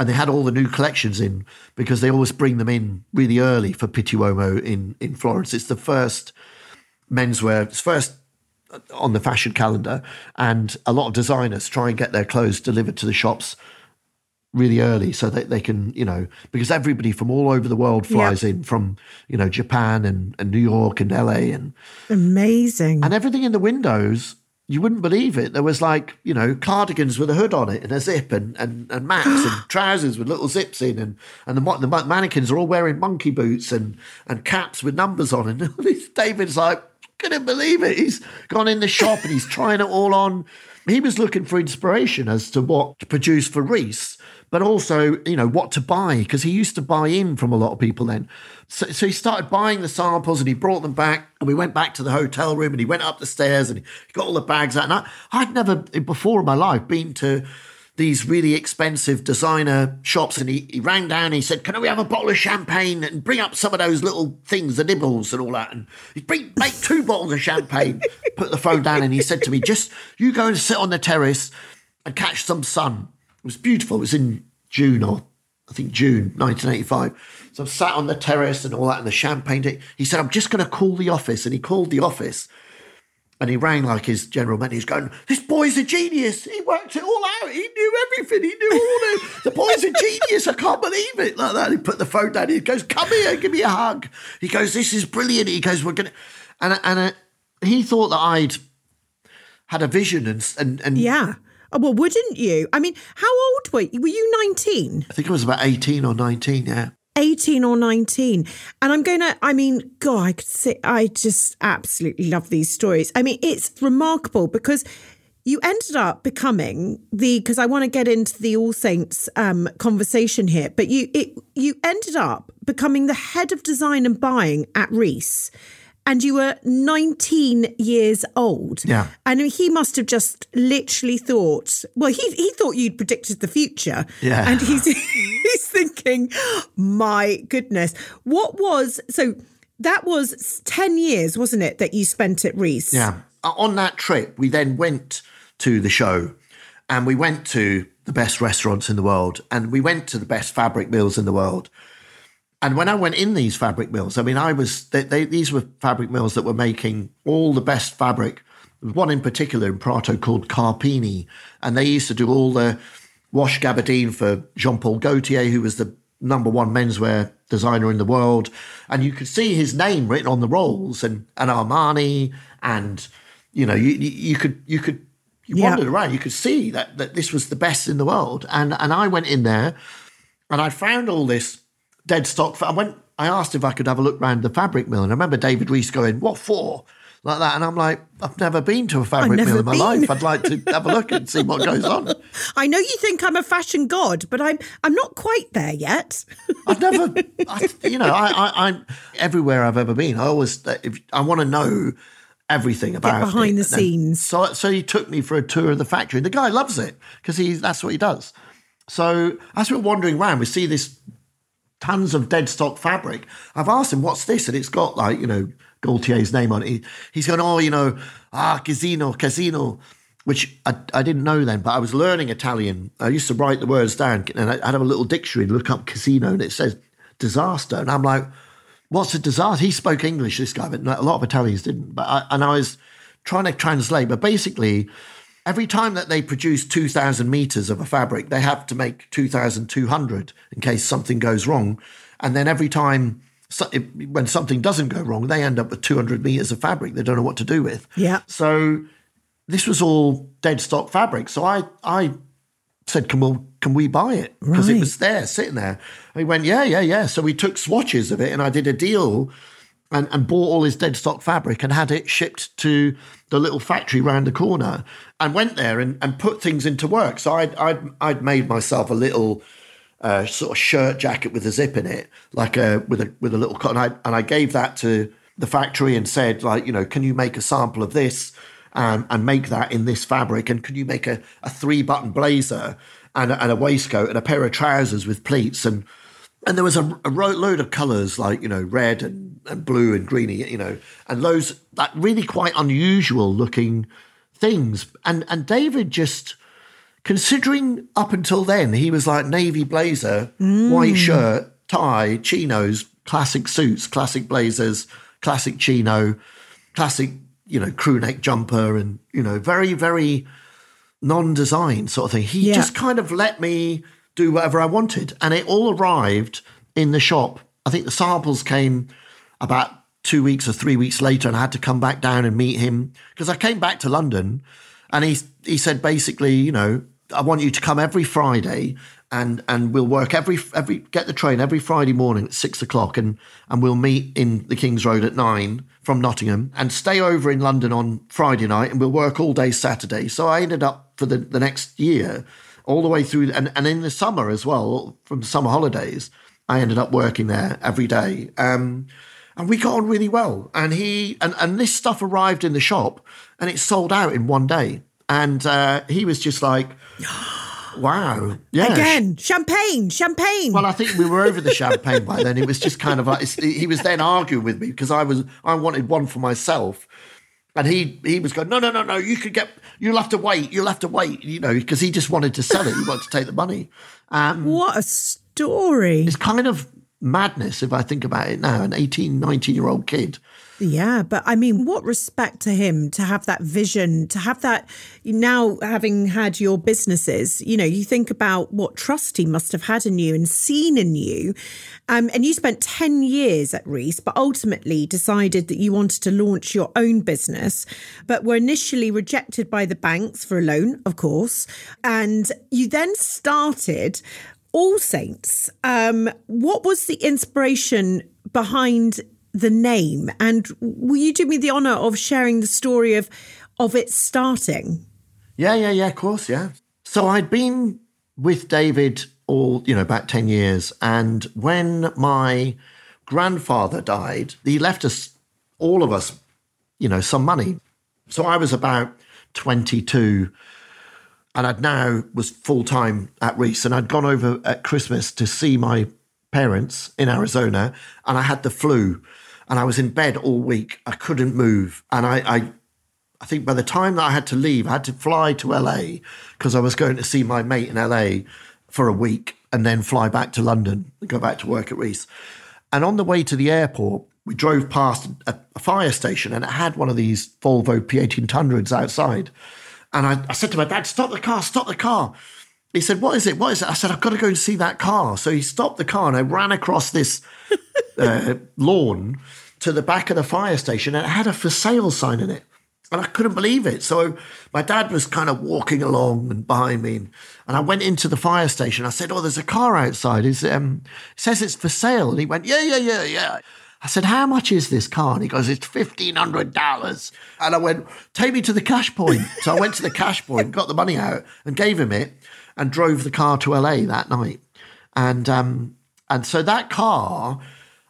S3: And they had all the new collections in because they always bring them in really early for Pitti Uomo in, in Florence. It's the first menswear, it's first on the fashion calendar, and a lot of designers try and get their clothes delivered to the shops really early so that they can, you know, because everybody from all over the world flies yep. in from, you know, Japan and, and New York and LA and
S1: amazing.
S3: And everything in the windows, you wouldn't believe it. There was like, you know, cardigans with a hood on it and a zip and and, and Macs and trousers with little zips in and and the, the mannequins are all wearing monkey boots and and caps with numbers on and David's like couldn't believe it. He's gone in the shop and he's trying it all on. He was looking for inspiration as to what to produce for Reiss, but also, you know, what to buy because he used to buy in from a lot of people then. So, so he started buying the samples and he brought them back. And we went back to the hotel room and he went up the stairs and he got all the bags out. And I, I'd never before in my life been to these really expensive designer shops and he, he rang down and he said, Can we have a bottle of champagne and bring up some of those little things, the nibbles and all that? And he bring make two bottles of champagne, put the phone down, and he said to me, Just you go and sit on the terrace and catch some sun. It was beautiful. It was in June or I think June 1985. So I'm sat on the terrace and all that and the champagne. He said, I'm just going to call the office. And he called the office and he rang like his general manager. He's going, This boy's a genius. He worked it all out. He knew everything. He knew all the The boy's a genius. I can't believe it. Like that. He put the phone down. He goes, Come here, give me a hug. He goes, This is brilliant. He goes, We're going to. And, and uh, he thought that I'd had a vision and, and, and
S1: Yeah. Oh, well, wouldn't you? I mean, how old were you? Were you 19?
S3: I think I was about 18 or 19. Yeah.
S1: 18 or 19 and i'm gonna i mean god i could say i just absolutely love these stories i mean it's remarkable because you ended up becoming the because i want to get into the all saints um, conversation here but you it you ended up becoming the head of design and buying at Reiss and you were 19 years old.
S3: Yeah.
S1: And he must have just literally thought, well, he, he thought you'd predicted the future.
S3: Yeah.
S1: And he's, he's thinking, my goodness, what was, so that was 10 years, wasn't it, that you spent at Reiss?
S3: Yeah. Uh, On that trip, we then went to the show and we went to the best restaurants in the world and we went to the best fabric mills in the world. And when I went in these fabric mills, I mean, I was, they, they, these were fabric mills that were making all the best fabric. There was one in particular in Prato called Carpini, and they used to do all the wash gabardine for Jean Paul Gaultier, who was the number one menswear designer in the world. And you could see his name written on the rolls and, and Armani. And, you know, you, you, you could, you could, you
S1: Yeah.
S3: wandered around, you could see that, that this was the best in the world. And, and I went in there and I found all this dead stock. I went, I asked if I could have a look around the fabric mill. And I remember David Reiss going, what for? Like that. And I'm like, I've never been to a fabric mill in my
S1: been.
S3: life. I'd like to have a look and see what goes on.
S1: I know you think I'm a fashion god, but I'm I'm not quite there yet.
S3: I've never, I, you know, I, I, I'm everywhere I've ever been. I always, if, I want to know everything about
S1: behind
S3: it.
S1: the scenes.
S3: So, so he took me for a tour of the factory. And the guy loves it because he that's what he does. So as we're wandering around, we see this tons of dead stock fabric. I've asked him, "What's this?" And it's got like you know Gaultier's name on it. He, he's going, "Oh, you know, ah, casino, casino." Which I, I didn't know then, but I was learning Italian. I used to write the words down, and I'd have a little dictionary and look up casino, and it says disaster, and I'm like, "What's a disaster?" He spoke English, this guy, but a lot of Italians didn't. But I, and I was trying to translate, but basically, every time that they produce 2,000 meters of a fabric, they have to make 2,200 in case something goes wrong. And then every time, so, if, when something doesn't go wrong, they end up with 200 meters of fabric they don't know what to do with.
S1: Yeah.
S3: So this was all dead stock fabric. So I, I said, can we, can we buy it? Because it was there, sitting there. And he went, yeah, yeah, yeah. So we took swatches of it and I did a deal and, and bought all his dead stock fabric and had it shipped to the little factory round the corner and went there and, and put things into work. So I'd, I'd, I'd made myself a little uh, sort of shirt jacket with a zip in it, like a, with a, with a little cut. And I, and I gave that to the factory and said, like, you know, can you make a sample of this and, and make that in this fabric? And can you make a, a three button blazer and and a waistcoat and a pair of trousers with pleats and, and there was a, a ro- load of colours like you know red and, and blue and greeny, you know, and those like really quite unusual looking things. And and David just considering up until then he was like navy blazer, mm. white shirt, tie, chinos, classic suits, classic blazers, classic chino, classic you know crew neck jumper, and you know very very non-design sort of thing. He
S1: Yeah.
S3: just kind of let me do whatever I wanted, and it all arrived in the shop. I think the samples came about two weeks or three weeks later, and I had to come back down and meet him because I came back to London, and he he said basically, you know, I want you to come every Friday. And, and we'll work every every get the train every Friday morning at six o'clock and and we'll meet in the King's Road at nine from Nottingham and stay over in London on Friday night and we'll work all day Saturday. So I ended up for the, the next year all the way through and, and in the summer as well from the summer holidays I ended up working there every day um, and we got on really well and he and, and this stuff arrived in the shop and it sold out in one day and uh, he was just like wow. Yeah.
S1: Again, champagne, champagne.
S3: Well, I think we were over the champagne by then. It was just kind of like he was then arguing with me because I was I wanted one for myself, and he he was going no no no no you could get you'll have to wait you'll have to wait you know because he just wanted to sell it he wanted to take the money. Um,
S1: what a story!
S3: It's kind of madness if I think about it now. An 18, 19 year old kid
S1: yeah, but I mean, what respect to him to have that vision, to have that now having had your businesses, you know, you think about what trust he must have had in you and seen in you. Um, and you spent 10 years at Reiss, but ultimately decided that you wanted to launch your own business, but were initially rejected by the banks for a loan, of course. And you then started All Saints. Um, what was the inspiration behind the name. And will you do me the honour of sharing the story of of it starting?
S3: Yeah, yeah, yeah, of course, yeah. So I'd been with David all, you know, about 10 years. And when my grandfather died, he left us, all of us, you know, some money. So I was about 22 and I'd now was full time at Reiss and I'd gone over at Christmas to see my parents in Arizona and I had the flu and I was in bed all week. I couldn't move. And I, I, I think by the time that I had to leave, I had to fly to LA because I was going to see my mate in LA for a week and then fly back to London and go back to work at Reiss. And on the way to the airport, we drove past a, a fire station and it had one of these Volvo P1800s outside. And I, I said to my dad, stop the car, stop the car. He said, What is it? What is it? I said, I've got to go and see that car. So he stopped the car and I ran across this uh, lawn to the back of the fire station and it had a for sale sign in it. And I couldn't believe it. So my dad was kind of walking along and behind me. And, I went into the fire station. I said, Oh, there's a car outside. It's, um, it says it's for sale. And he went, Yeah, yeah, yeah, yeah. I said, How much is this car? And he goes, It's $1,500. And I went, Take me to the cash point. so I went to the cash point, got the money out, and gave him it, and drove the car to LA that night. And, um, and so that car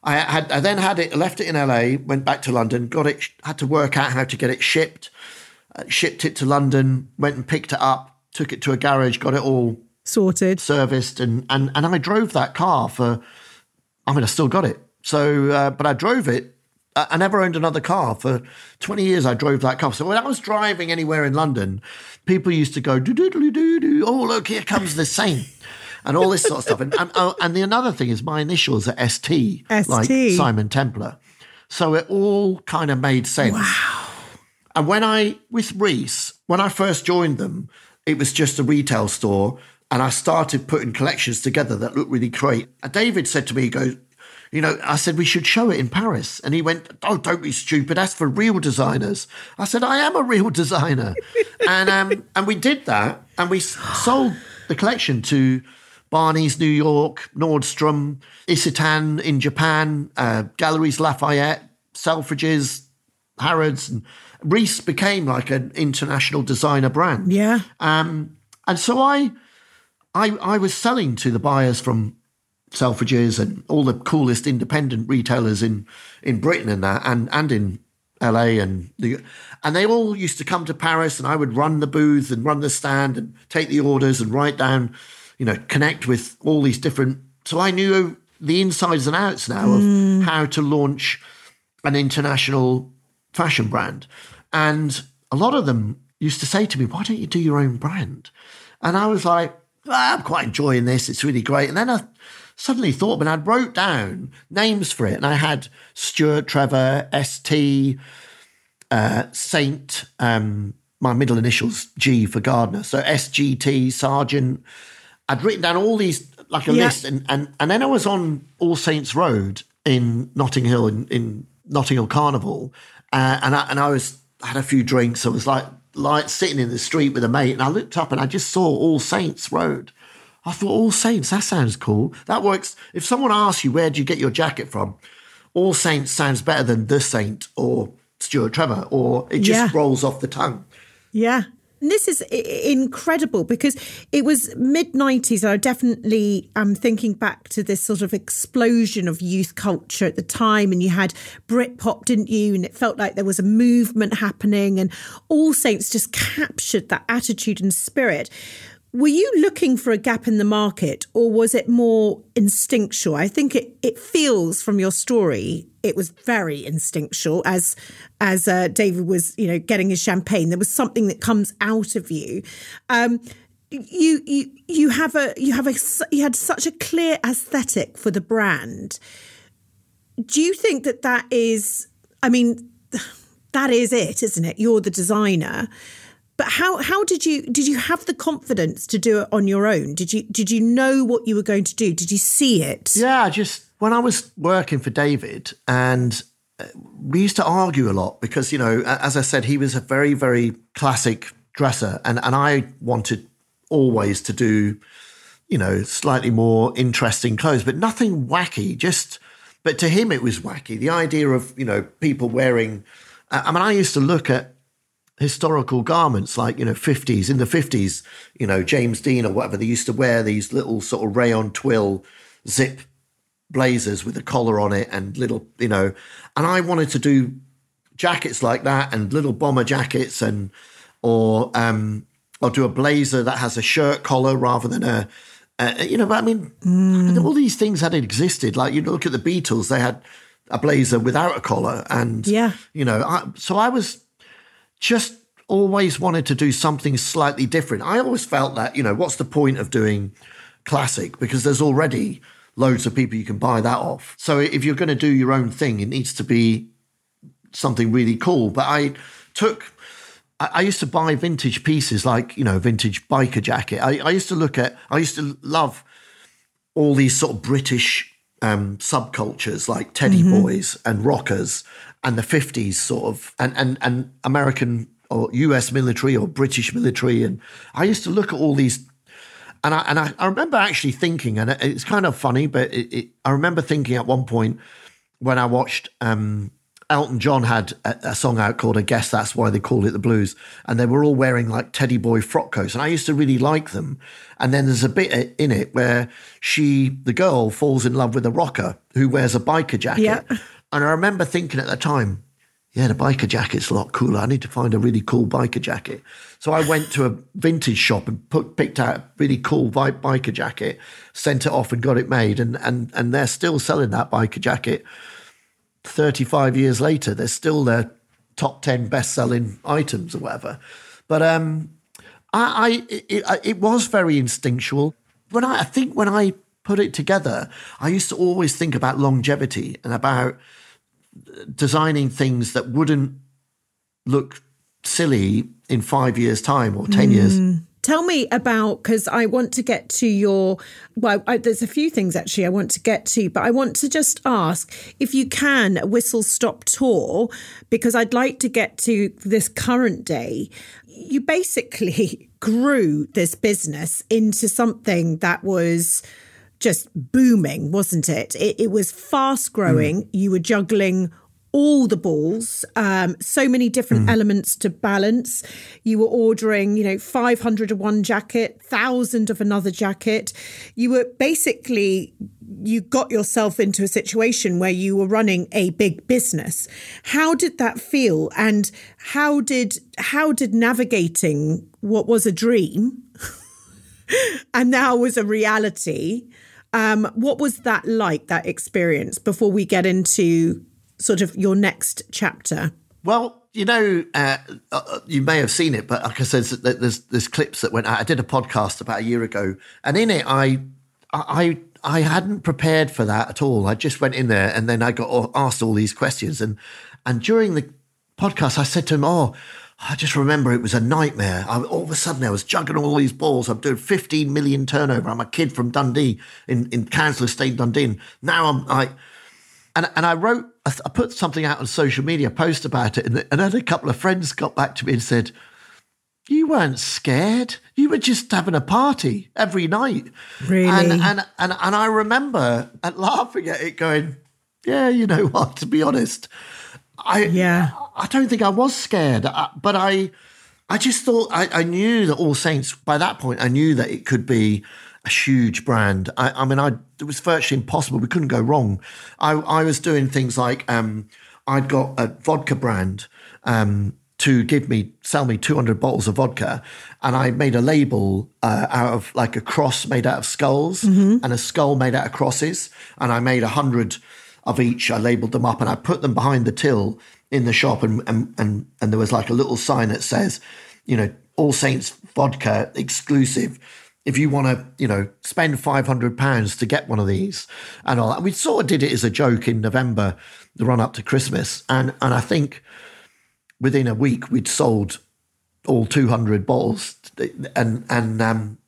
S3: I had I then had it left it in LA, went back to London, got it, had to work out how to get it shipped, uh, shipped it to London, went and picked it up, took it to a garage, got it all
S1: sorted,
S3: serviced, and and and I drove that car for. I mean, I still got it. So, uh, but I drove it. I never owned another car for 20 years. I drove that car. So when I was driving anywhere in London, people used to go, do, do, do, do, do. Oh, look, here comes the Saint and all this sort of stuff. And, and, oh, and the another thing is my initials are ST,
S1: ST.
S3: like Simon Templar. So it all kind of made sense.
S1: Wow.
S3: And when I, with Reiss, when I first joined them, it was just a retail store. And I started putting collections together that looked really great. And David said to me, he goes, you know, I said we should show it in Paris. And he went, Oh, don't be stupid. That's for real designers. I said, I am a real designer. and um, and we did that. And we sold the collection to Barney's New York, Nordstrom, Isetan in Japan, uh, Galeries Lafayette, Selfridges, Harrods, and Reiss became like an international designer brand.
S1: Yeah.
S3: Um, and so I, I, I was selling to the buyers from Selfridges and all the coolest independent retailers in in Britain and that, and and in LA and the, and they all used to come to Paris, and I would run the booth and run the stand and take the orders and write down you know, connect with all these different. So I knew the insides and outs now mm. of how to launch an international fashion brand. And a lot of them used to say to me, Why don't you do your own brand? And I was like, well, I'm quite enjoying this. It's really great. And then I suddenly thought, but I wrote down names for it. And I had Stuart, Trevor, ST, uh, Saint, um, my middle initials, G for Gardner. So SGT, Sergeant, I'd written down all these like a yeah. list, and, and and then I was on All Saints Road in Notting Hill in, in Notting Hill Carnival, uh, and I, and I was had a few drinks. I was like like sitting in the street with a mate, and I looked up and I just saw All Saints Road. I thought All Saints, that sounds cool. That works. If someone asks you where do you get your jacket from, All Saints sounds better than The Saint or Stuart Trevor, or it just yeah. rolls off the tongue.
S1: Yeah, and this is incredible because it was mid 90s. I definitely am um, thinking back to this sort of explosion of youth culture at the time. And you had Britpop, didn't you? And it felt like there was a movement happening. And All Saints just captured that attitude and spirit. Were you looking for a gap in the market or was it more instinctual? I think it, it feels from your story it was very instinctual as as uh, David was you know getting his champagne. There was something that comes out of you. Um, you you you have a you have a you had such a clear aesthetic for the brand. Do you think that that is? I mean, that is it, isn't it? You're the designer. But how how did you did you have the confidence to do it on your own? Did you did you know what you were going to do? Did you see it?
S3: Yeah, just when I was working for David and uh, we used to argue a lot because you know as I said he was a very very classic dresser and and I wanted always to do you know slightly more interesting clothes but nothing wacky just but to him it was wacky the idea of you know people wearing I mean I used to look at historical garments like you know 50s in the 50s you know james dean or whatever they used to wear these little sort of rayon twill zip blazers with a collar on it and little you know and i wanted to do jackets like that and little bomber jackets and or um or do a blazer that has a shirt collar rather than a you know but i mean mm. all these things had existed like you look at the beatles they had a blazer without a collar and
S1: yeah
S3: you know I, so i was just always wanted to do something slightly different. I always felt that, you know, what's the point of doing classic? Because there's already loads of people you can buy that off. So if you're going to do your own thing, it needs to be something really cool. But I took, I, used to buy vintage pieces like, you know, vintage biker jacket. I, I used to look at, I used to love all these sort of British um, subcultures like teddy mm-hmm. boys and rockers and the 50s sort of and and and American or US military or British military. And I used to look at all these and I and I, I remember actually thinking and it's kind of funny but it, it, I remember thinking at one point when I watched um, Elton John had a, song out called I guess that's why they called it the blues and they were all wearing like teddy boy frock coats and I used to really like them. And then there's a bit in it where she the girl falls in love with a rocker who wears a biker jacket. Yeah. And I remember thinking at the time, yeah, the biker jacket's a lot cooler. I need to find a really cool biker jacket. So I went to a vintage shop and put, picked out a really cool biker jacket, sent it off and got it made. And, and, and they're still selling that biker jacket 35 years later. They're still their top 10 best selling items or whatever. But um, I, I it, it, was very instinctual. When I, I think when I put it together, I used to always think about longevity and about designing things that wouldn't look silly in five years' time or 10 mm. years.
S1: Tell me about because I want to get to your. Well, I, there's a few things actually I want to get to, but I want to just ask if you can whistle stop tour because I'd like to get to this current day. You basically grew this business into something that was just booming, wasn't it? It, it was fast growing. Mm. You were juggling all the balls, um, so many different mm. elements to balance. You were ordering, you know, 500 of one jacket, 1,000 of another jacket. You were basically, you got yourself into a situation where you were running a big business. How did that feel? And how did, how did navigating what was a dream and now was a reality um, what was that like, that experience, before we get into sort of your next chapter?
S3: Well, you know, uh, uh, you may have seen it, but like I said, there's there's clips that went out. I did a podcast about a year ago, and in it, I I I hadn't prepared for that at all. I just went in there, and then I got asked all these questions, and and during the podcast, I said to him, "Oh, I just remember it was a nightmare. I, all of a sudden, I was juggling all these balls. I'm doing 15 million turnover. I'm a kid from Dundee in, in Council Estate, Dundee. And now I'm like, and, and I wrote, I put something out on social media, post about it. And, and then a couple of friends got back to me and said, you weren't scared. You were just having a party every night.
S1: Really?
S3: And, and, and, and I remember laughing at it going, yeah, you know what, to be honest, I
S1: yeah.
S3: I don't think I was scared, uh, but I I just thought I, I, knew that All Saints by that point I knew that it could be a huge brand. I, I mean, I it was virtually impossible. We couldn't go wrong. I I was doing things like um, I'd got a vodka brand. Um, to give me sell me 200 bottles of vodka and i made a label uh, out of like a cross made out of skulls and a skull made out of crosses and i made a hundred of each i labeled them up and i put them behind the till in the shop and and and, and there was like a little sign that says you know all saints vodka exclusive. If you want to, you know, spend five hundred pounds to get one of these and all that, we sort of did it as a joke in November, the run up to Christmas, and and I think within a week we'd sold all two hundred bottles, and and um,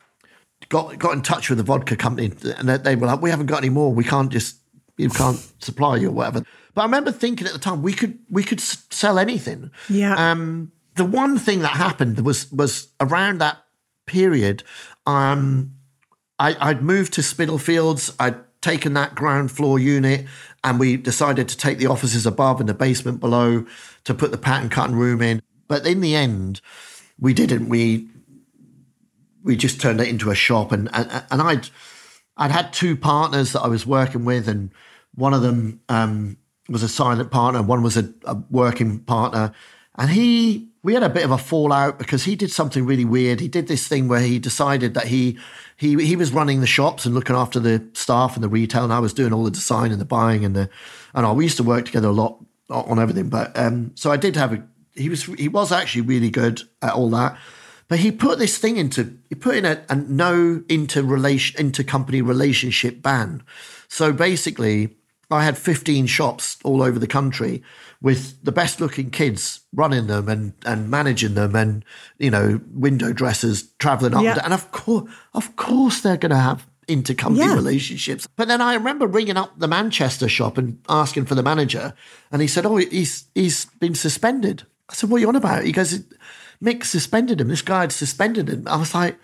S3: got got in touch with the vodka company, and they were like, we haven't got any more, we can't just you can't supply you or whatever. But I remember thinking at the time we could we could sell anything.
S1: Yeah.
S3: Um, the one thing that happened was was around that period. Um, I, I'd moved to Spitalfields. I'd taken that ground floor unit, and we decided to take the offices above and the basement below to put the pattern cutting room in. But in the end, we didn't. We we just turned it into a shop, and and, and I'd I'd had two partners that I was working with, and one of them um, was a silent partner, one was a, a working partner, and he we had a bit of a fallout because he did something really weird. He did this thing where he decided that he he he was running the shops and looking after the staff and the retail, and I was doing all the design and the buying and the and all. We used to work together a lot on everything, but um, so I did have a. He was he was actually really good at all that. But he put this thing into he put in a, a no inter relation intercompany relationship ban. So basically, I had 15 shops all over the country with the best looking kids running them and and managing them and you know window dressers traveling up
S1: Yeah.
S3: and and of course of course they're going to have intercompany
S1: Yeah.
S3: relationships. But then I remember ringing up the Manchester shop and asking for the manager, and he said, "Oh, he's he's been suspended." I said, "What are you on about?" He goes, "Mick suspended him. This guy had suspended him." I was like.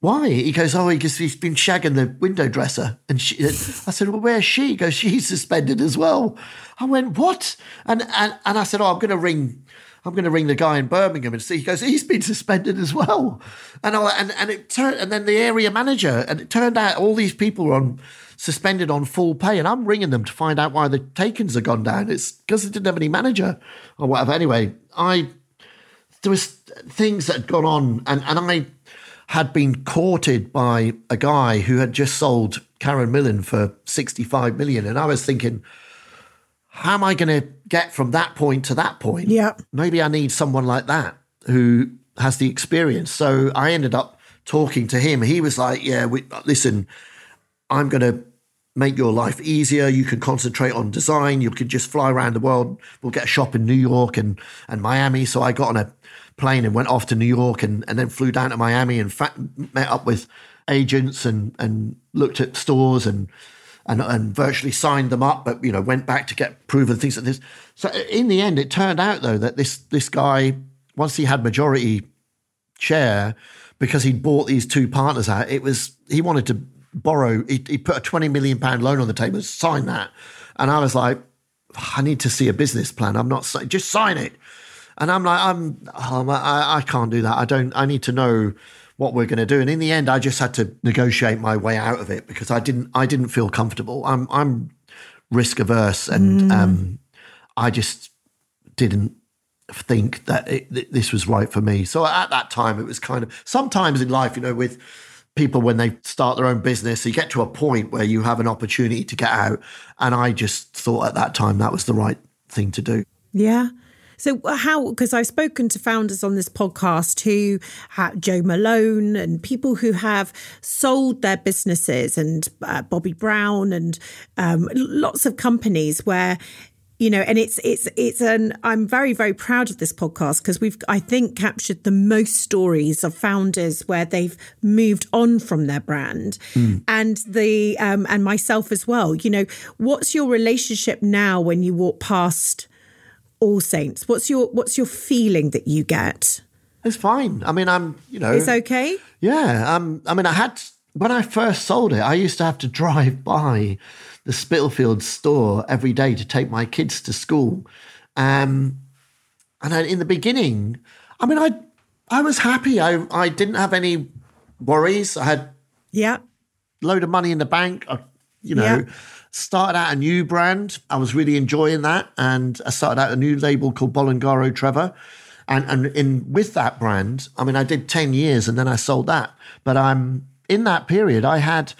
S3: Why? He goes, oh, because he's been shagging the window dresser. And she, I said, well, where's she? He goes, she's suspended as well. I went, what? And and, and I said, oh, I'm going to ring, I'm going to ring the guy in Birmingham and see. He goes, he's been suspended as well. And I, and and it turned, and then the area manager, and it turned out all these people were on suspended on full pay, and I'm ringing them to find out why the takings have gone down. It's because they didn't have any manager or whatever. Anyway, I there was things that had gone on, and, and I had been courted by a guy who had just sold Karen Millen for 65 million. And I was thinking, how am I going to get from that point to that point?
S1: Yeah.
S3: Maybe I need someone like that who has the experience. So I ended up talking to him. He was like, yeah, we, listen, I'm going to make your life easier. You can concentrate on design. You could just fly around the world. We'll get a shop in New York and, and Miami. So I got on a plane and went off to New York and, and then flew down to Miami and fa- met up with agents and, and looked at stores and, and and virtually signed them up, but you know went back to get proven things like this. So in the end, it turned out though that this this guy once he had majority share because he'd bought these two partners out. It was he wanted to borrow. He, he put a twenty million pound loan on the table, sign that, and I was like, I need to see a business plan. I'm not just sign it. And I'm like, I'm, um, I, I can't do that. I don't. I need to know what we're going to do. And in the end, I just had to negotiate my way out of it because I didn't. I didn't feel comfortable. I'm. I'm risk averse, and um, I just didn't think that it, th- this was right for me. So at that time, it was kind of sometimes in life, you know, with people when they start their own business, you get to a point where you have an opportunity to get out. And I just thought at that time that was the right thing to do.
S1: Yeah. So how? Because I've spoken to founders on this podcast who have Joe Malone and people who have sold their businesses, and uh, Bobbi Brown, and um, lots of companies where you know and it's it's it's an i'm very very proud of this podcast because we've i think captured the most stories of founders where they've moved on from their brand and the um and myself as well you know what's your relationship now when you walk past all saints what's your what's your feeling that you get
S3: It's fine. I mean, I'm, you know,
S1: it's okay
S3: Yeah, um, I mean, I had when I first sold it, I used to have to drive by the Spitalfield store every day to take my kids to school, um, and I, in the beginning, I mean, I I was happy. I I didn't have any worries. I had
S1: yeah
S3: load of money in the bank. I you know.
S1: Yeah.
S3: Started out a new brand. I was really enjoying that. And I started out a new label called Bolongaro Trevor. And, and in with that brand, I mean, I did 10 years and then I sold that. But I'm in that period, I had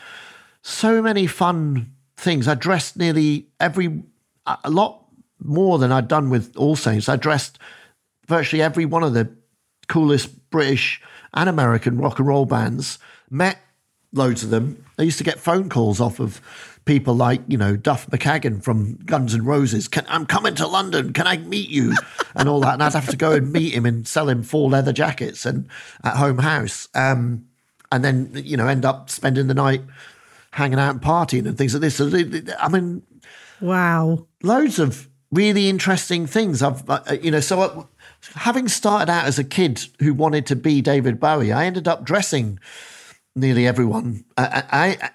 S3: so many fun things. I dressed nearly every, a lot more than I'd done with All Saints. I dressed virtually every one of the coolest British and American rock and roll bands, met loads of them. I used to get phone calls off of people like, you know, Duff McKagan from Guns N' Roses. Can, I'm coming to London. Can I meet you? And all that. And I'd have to go and meet him and sell him four leather jackets and at home house. Um, and then, you know, end up spending the night hanging out and partying and things like this. So, I mean,
S1: Wow.
S3: loads of really interesting things. I've, uh, you know, so uh, having started out as a kid who wanted to be David Bowie, I ended up dressing nearly everyone. I, I, I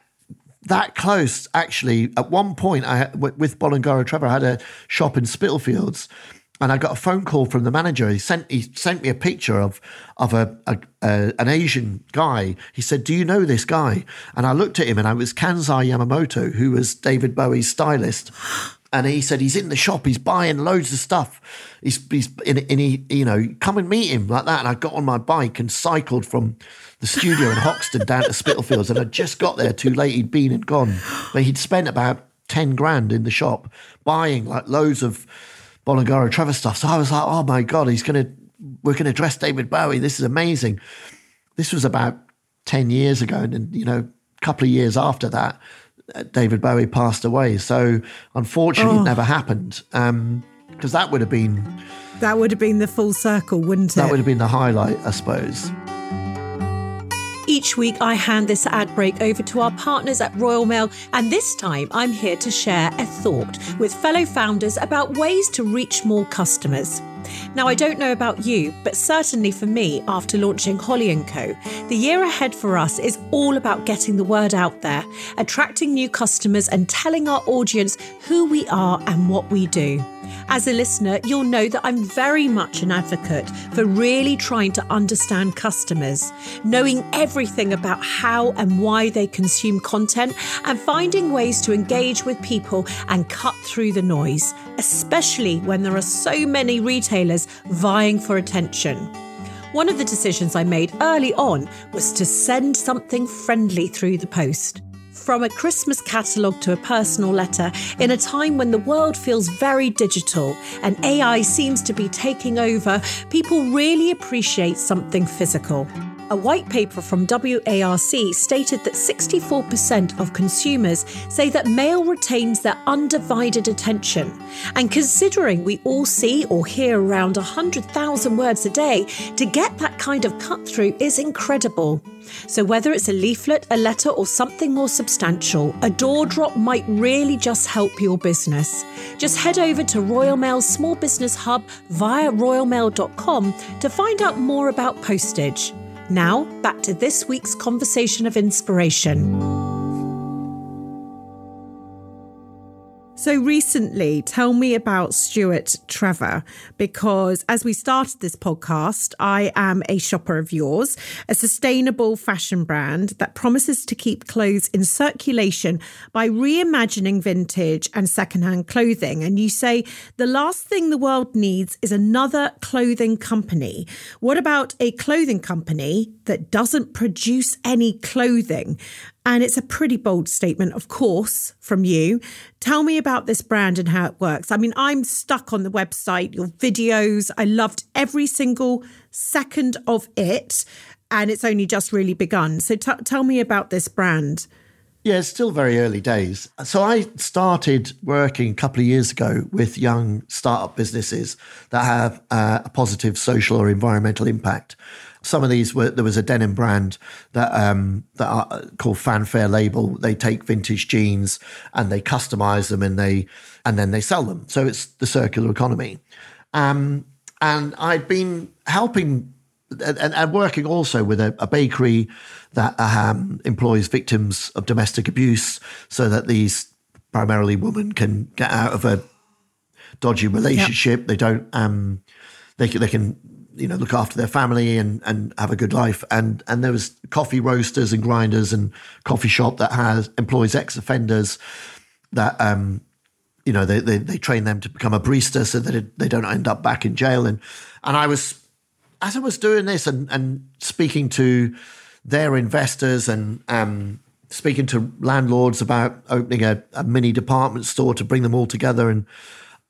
S3: that close actually. At one point, I with Bolongaro Trevor, I had a shop in Spitalfields. And I got a phone call from the manager. He sent he sent me a picture of of a, a, a an Asian guy. He said, "Do you know this guy?" And I looked at him, and I was Kansai Yamamoto, who was David Bowie's stylist. And he said he's in the shop. He's buying loads of stuff. He's he's in, in he you know come and meet him like that. And I got on my bike and cycled from the studio in Hoxton down to Spitalfields. And I just got there too late. He'd been and gone, but he'd spent about ten grand in the shop buying like loads of Bolongaro Trevor stuff. So I was like, oh my god, he's gonna we're gonna dress David Bowie. This is amazing. This was about ten years ago, and then you know a couple of years after that. uh, David Bowie passed away. So unfortunately, it never happened because that would have been
S1: That would have been the full circle, wouldn't it?
S3: that would have been the highlight, I suppose.
S1: Each week, I hand this ad break over to our partners at Royal Mail, and this time I'm here to share a thought with fellow founders about ways to reach more customers. Now, I don't know about you, but certainly for me, after launching Holly & Co., the year ahead for us is all about getting the word out there, attracting new customers, and telling our audience who we are and what we do. As a listener, you'll know that I'm very much an advocate for really trying to understand customers, knowing everything about how and why they consume content, and finding ways to engage with people and cut through the noise, especially when there are so many retailers vying for attention. One of the decisions I made early on was to send something friendly through the post. From a Christmas catalogue to a personal letter, in a time when the world feels very digital and AI seems to be taking over, people really appreciate something physical. A white paper from WARC stated that 64% of consumers say that mail retains their undivided attention. And considering we all see or hear around 100,000 words a day, to get that kind of cut through is incredible. So, whether it's a leaflet, a letter, or something more substantial, a door drop might really just help your business. Just head over to Royal Mail's Small Business Hub via royalmail.com to find out more about postage. Now, back to this week's conversation of inspiration. So, recently, tell me about Stuart Trevor, because as we started this podcast, I am a shopper of yours, a sustainable fashion brand that promises to keep clothes in circulation by reimagining vintage and secondhand clothing. And you say the last thing the world needs is another clothing company. What about a clothing company that doesn't produce any clothing? And it's a pretty bold statement, of course, from you. Tell me about this brand and how it works. I mean, I'm stuck on the website, your videos. I loved every single second of it. And it's only just really begun. So t- tell me about this brand.
S3: Yeah, it's still very early days. So I started working a couple of years ago with young startup businesses that have uh, a positive social or environmental impact. Some of these were there was a denim brand that um, that are called Fanfare Label. They take vintage jeans and they customize them and they and then they sell them. So it's the circular economy. Um, and I'd been helping and, and working also with a, a bakery that um, employs victims of domestic abuse, so that these primarily women can get out of a dodgy relationship. They don't. Um, they can, they can you know look after their family and and have a good life. And and there was coffee roasters and grinders and coffee shop that has employs ex offenders that um you know they, they they train them to become a barista so that it, they don't end up back in jail. And and I was as I was doing this and and speaking to their investors and um speaking to landlords about opening a, a mini department store to bring them all together and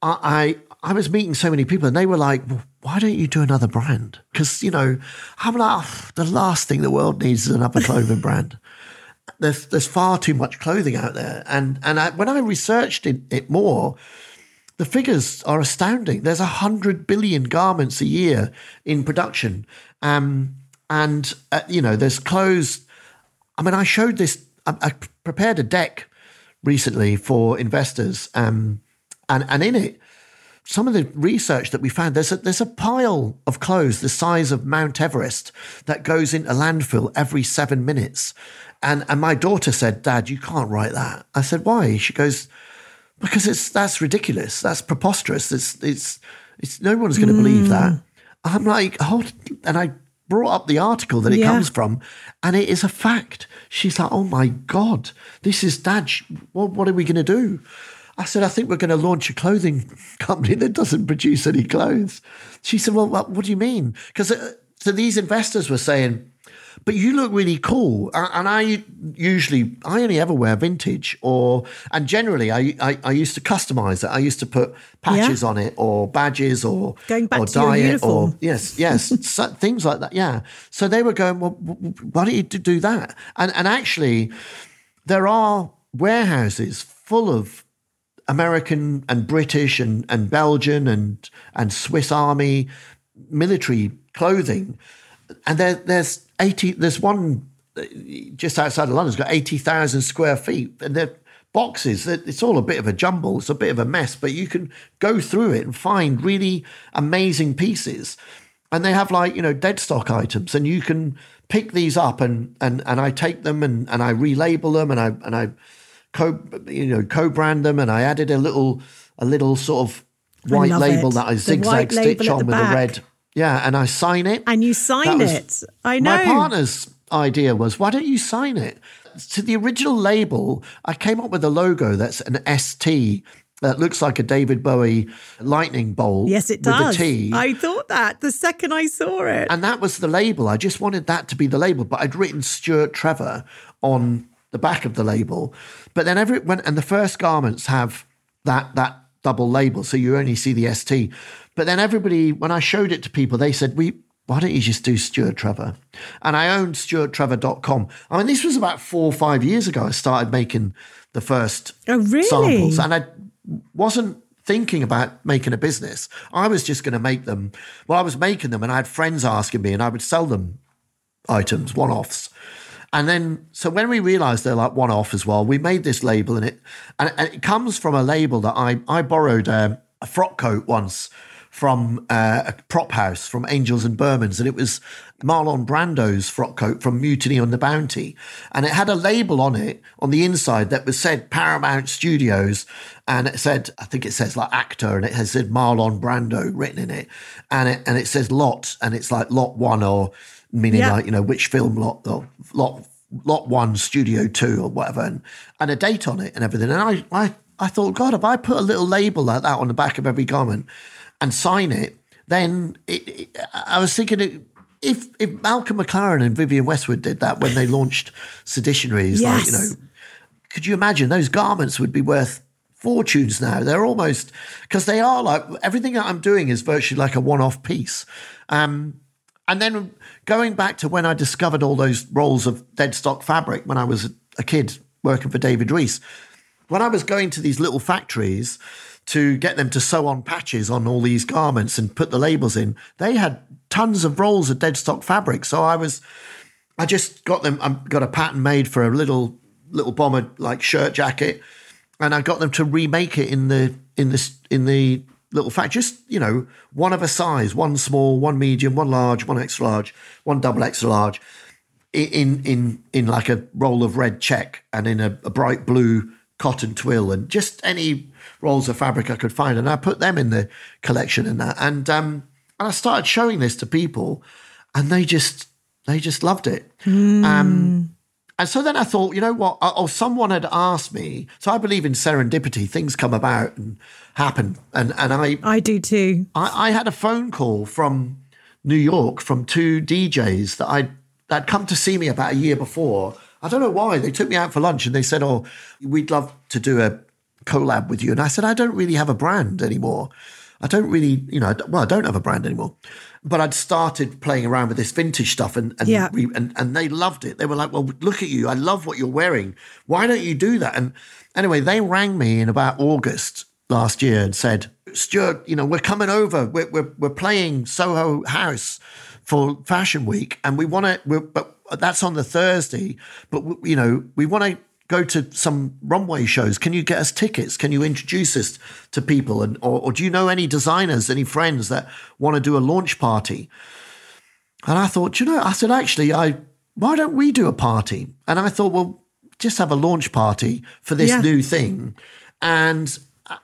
S3: I, I was meeting so many people and they were like, well, why don't you do another brand? Because, you know, I'm like, oh, the last thing the world needs is another clothing brand. There's, there's far too much clothing out there. And, and I, when I researched it, it more, the figures are astounding. There's a hundred billion garments a year in production. Um, and, uh, you know, there's clothes. I mean, I showed this, I, I prepared a deck recently for investors. Um, and, and in it, some of the research that we found, there's a, there's a pile of clothes the size of Mount Everest that goes into landfill every seven minutes. And, and my daughter said, Dad, you can't write that. I said, why? She goes, because it's that's ridiculous. That's preposterous. It's, it's, it's no one's going to mm. believe that. I'm like, oh, and I brought up the article that it yeah. comes from, and it is a fact. She's like, oh my God, this is dad. What, what are we going to do? I said, I think we're going to launch a clothing company that doesn't produce any clothes. She said, Well, what, what do you mean? Because uh, so these investors were saying, but you look really cool. And I usually, I only ever wear vintage or, and generally I, I, I used to customize it. I used to put patches yeah. on it or badges or,
S1: going back
S3: or
S1: to dye it or,
S3: yes, yes, so, things like that. Yeah. So they were going, well, why don't you do that? And, and actually, there are warehouses full of American and British and, and Belgian and and Swiss Army military clothing, and there, there's eighty. There's one just outside of London. It's got eighty thousand square feet, and they're boxes. It's all a bit of a jumble. It's a bit of a mess, but you can go through it and find really amazing pieces. And they have like you know dead stock items, and you can pick these up and and and I take them and and I relabel them and I and I co you know co-brand them, and I added a little a little sort of white label it. that I zigzag stitch on with back. a red. Yeah, and I sign it.
S1: And you sign it. I know.
S3: My partner's idea was, why don't you sign it? To the original label, I came up with a logo that's an ST that looks like a David Bowie lightning bolt.
S1: Yes, it does. I thought that the second I saw it.
S3: And that was the label. I just wanted that to be the label, but I'd written Stuart Trevor on the back of the label. But then every when and the first garments have that that double label, so you only see the ST. But then everybody, when I showed it to people, they said, "We why don't you just do Stuart Trevor?" And I owned StuartTrevor.com. I mean, this was about four or five years ago. I started making the first
S1: oh, really?
S3: samples, and I wasn't thinking about making a business. I was just going to make them. Well, I was making them, and I had friends asking me, and I would sell them items, one offs. And then, so when we realized they're like one off as well, we made this label and it, and, and it comes from a label that I, I borrowed a, a frock coat once from uh, a prop house from Angels and Bermans, and it was Marlon Brando's frock coat from Mutiny on the Bounty, and it had a label on it on the inside that was said Paramount Studios, and it said I think it says like actor, and it has said Marlon Brando written in it, and it and it says lot, and it's like lot one or meaning yeah. like you know which film lot the lot lot one studio two or whatever and, and a date on it and everything and I, I i thought god if i put a little label like that on the back of every garment and sign it then it, it, i was thinking if if malcolm mclaren and Vivienne westwood did that when they launched seditionaries yes. like you know could you imagine those garments would be worth fortunes now they're almost because they are like everything that i'm doing is virtually like a one-off piece um, and then going back to when I discovered all those rolls of dead stock fabric when I was a kid working for David Reiss, when I was going to these little factories to get them to sew on patches on all these garments and put the labels in, they had tons of rolls of dead stock fabric. So I was, I just got them, I got a pattern made for a little little bomber like shirt jacket, and I got them to remake it in the in this in the little fact, just you know, one of a size, one small, one medium, one large, one extra large, one double extra large, in in in like a roll of red check and in a, a bright blue cotton twill and just any rolls of fabric I could find, and I put them in the collection and that, and um, And I started showing this to people, and they just they just loved it. Um, and so then I thought, you know what? Oh, oh, someone had asked me. So I believe in serendipity. Things come about and happen. And and I
S1: I do too.
S3: I, I had a phone call from New York from two DJs that I'd that come to see me about a year before. I don't know why. They took me out for lunch and they said, "Oh, we'd love to do a collab with you." And I said, "I don't really have a brand anymore. I don't really, you know, well, I don't have a brand anymore." But I'd started playing around with this vintage stuff, and and,
S1: Yeah.
S3: we, and and they loved it. They were like, "Well, look at you! I love what you're wearing. Why don't you do that?" And anyway, they rang me in about August last year and said, Stuart, you know, we're coming over. We're, we're, we're playing Soho House for Fashion Week, and we want to, but that's on the Thursday. But, you know, we want to go to some runway shows. Can you get us tickets? Can you introduce us to people? And or, or do you know any designers, any friends that want to do a launch party? And I thought, you know, I said, actually, I why don't we do a party? And I thought, well, just have a launch party for this
S1: Yeah.
S3: new thing, and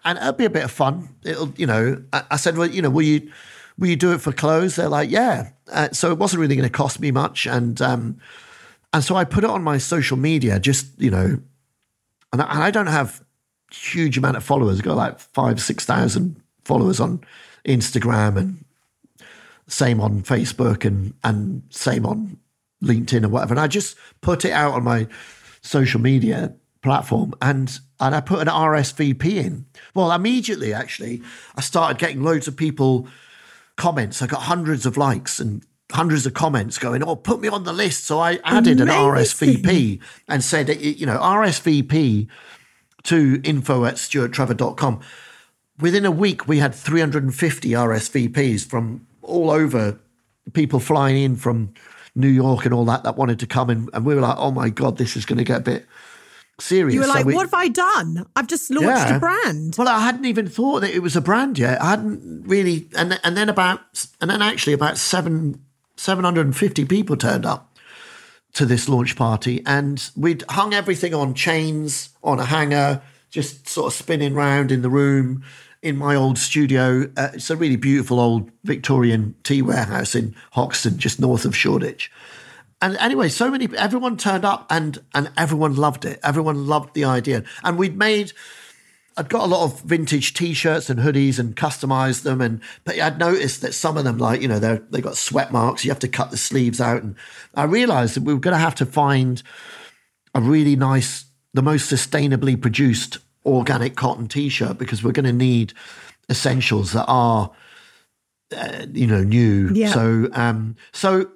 S3: and it'll be a bit of fun. It'll, you know, I, I said, well, you know, will you will you do it for clothes? They're like, yeah. Uh, so it wasn't really going to cost me much, and um, and so I put it on my social media, just you know, and I, and I don't have huge amount of followers. I've got like five, six thousand followers on Instagram and same on Facebook and and same on LinkedIn or whatever. And I just put it out on my social media platform and and I put an RSVP in. Well, immediately actually, I started getting loads of people comments. I got hundreds of likes and hundreds of comments going, "Oh, put me on the list." So I added an RSVP and said, you know, RSVP to info at stuarttrevor.com. Within a week, we had 350 RSVPs from all over, people flying in from New York and all that that wanted to come. And, and we were like, oh my God, this is going to get a bit serious.
S1: You were
S3: So
S1: like,
S3: we-
S1: what have I done? I've just launched
S3: Yeah.
S1: a brand.
S3: well, I hadn't even thought that it was a brand yet. I hadn't really, and and then about, and then actually about seven, seven hundred and fifty people turned up to this launch party, and we'd hung everything on chains on a hanger, just sort of spinning round in the room in my old studio. Uh, it's a really beautiful old Victorian tea warehouse in Hoxton, just north of Shoreditch. And anyway, so many everyone turned up and and everyone loved it. Everyone loved the idea. And we'd made I'd got a lot of vintage T-shirts and hoodies and customized them, and but I'd noticed that some of them, like you know, they they got sweat marks. You have to cut the sleeves out, and I realised that we were going to have to find a really nice, the most sustainably produced organic cotton T-shirt because we're going to need essentials that are, uh, you know, new.
S1: Yeah.
S3: So, um, so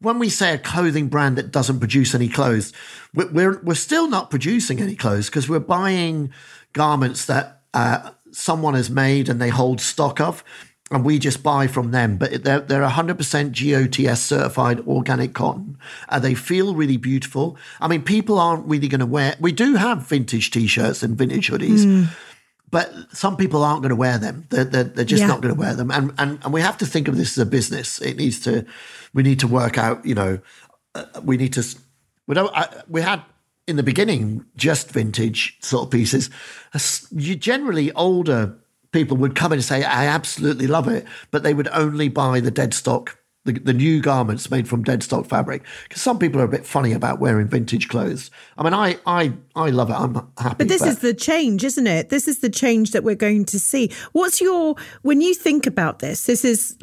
S3: when we say a clothing brand that doesn't produce any clothes, we're we're, we're still not producing any clothes because we're buying garments that uh, someone has made and they hold stock of, and we just buy from them. But they're they're 100% GOTS certified organic cotton. Uh, they feel really beautiful. I mean, people aren't really going to wear. We do have vintage t-shirts and vintage hoodies but some people aren't going to wear them. They're, they're, they're just
S1: Yeah.
S3: not going to wear them. And, and and we have to think of this as a business. It needs to, we need to work out. You know, uh, we need to. We don't. I, we had in the beginning just vintage sort of pieces. You generally older people would come in and say, "I absolutely love it," but they would only buy the dead stock. The, the new garments made from dead stock fabric because some people are a bit funny about wearing vintage clothes. I mean, I I I love it. I'm happy.
S1: But this is the change, isn't it? This is the change that we're going to see. What's your, when you think about this, this is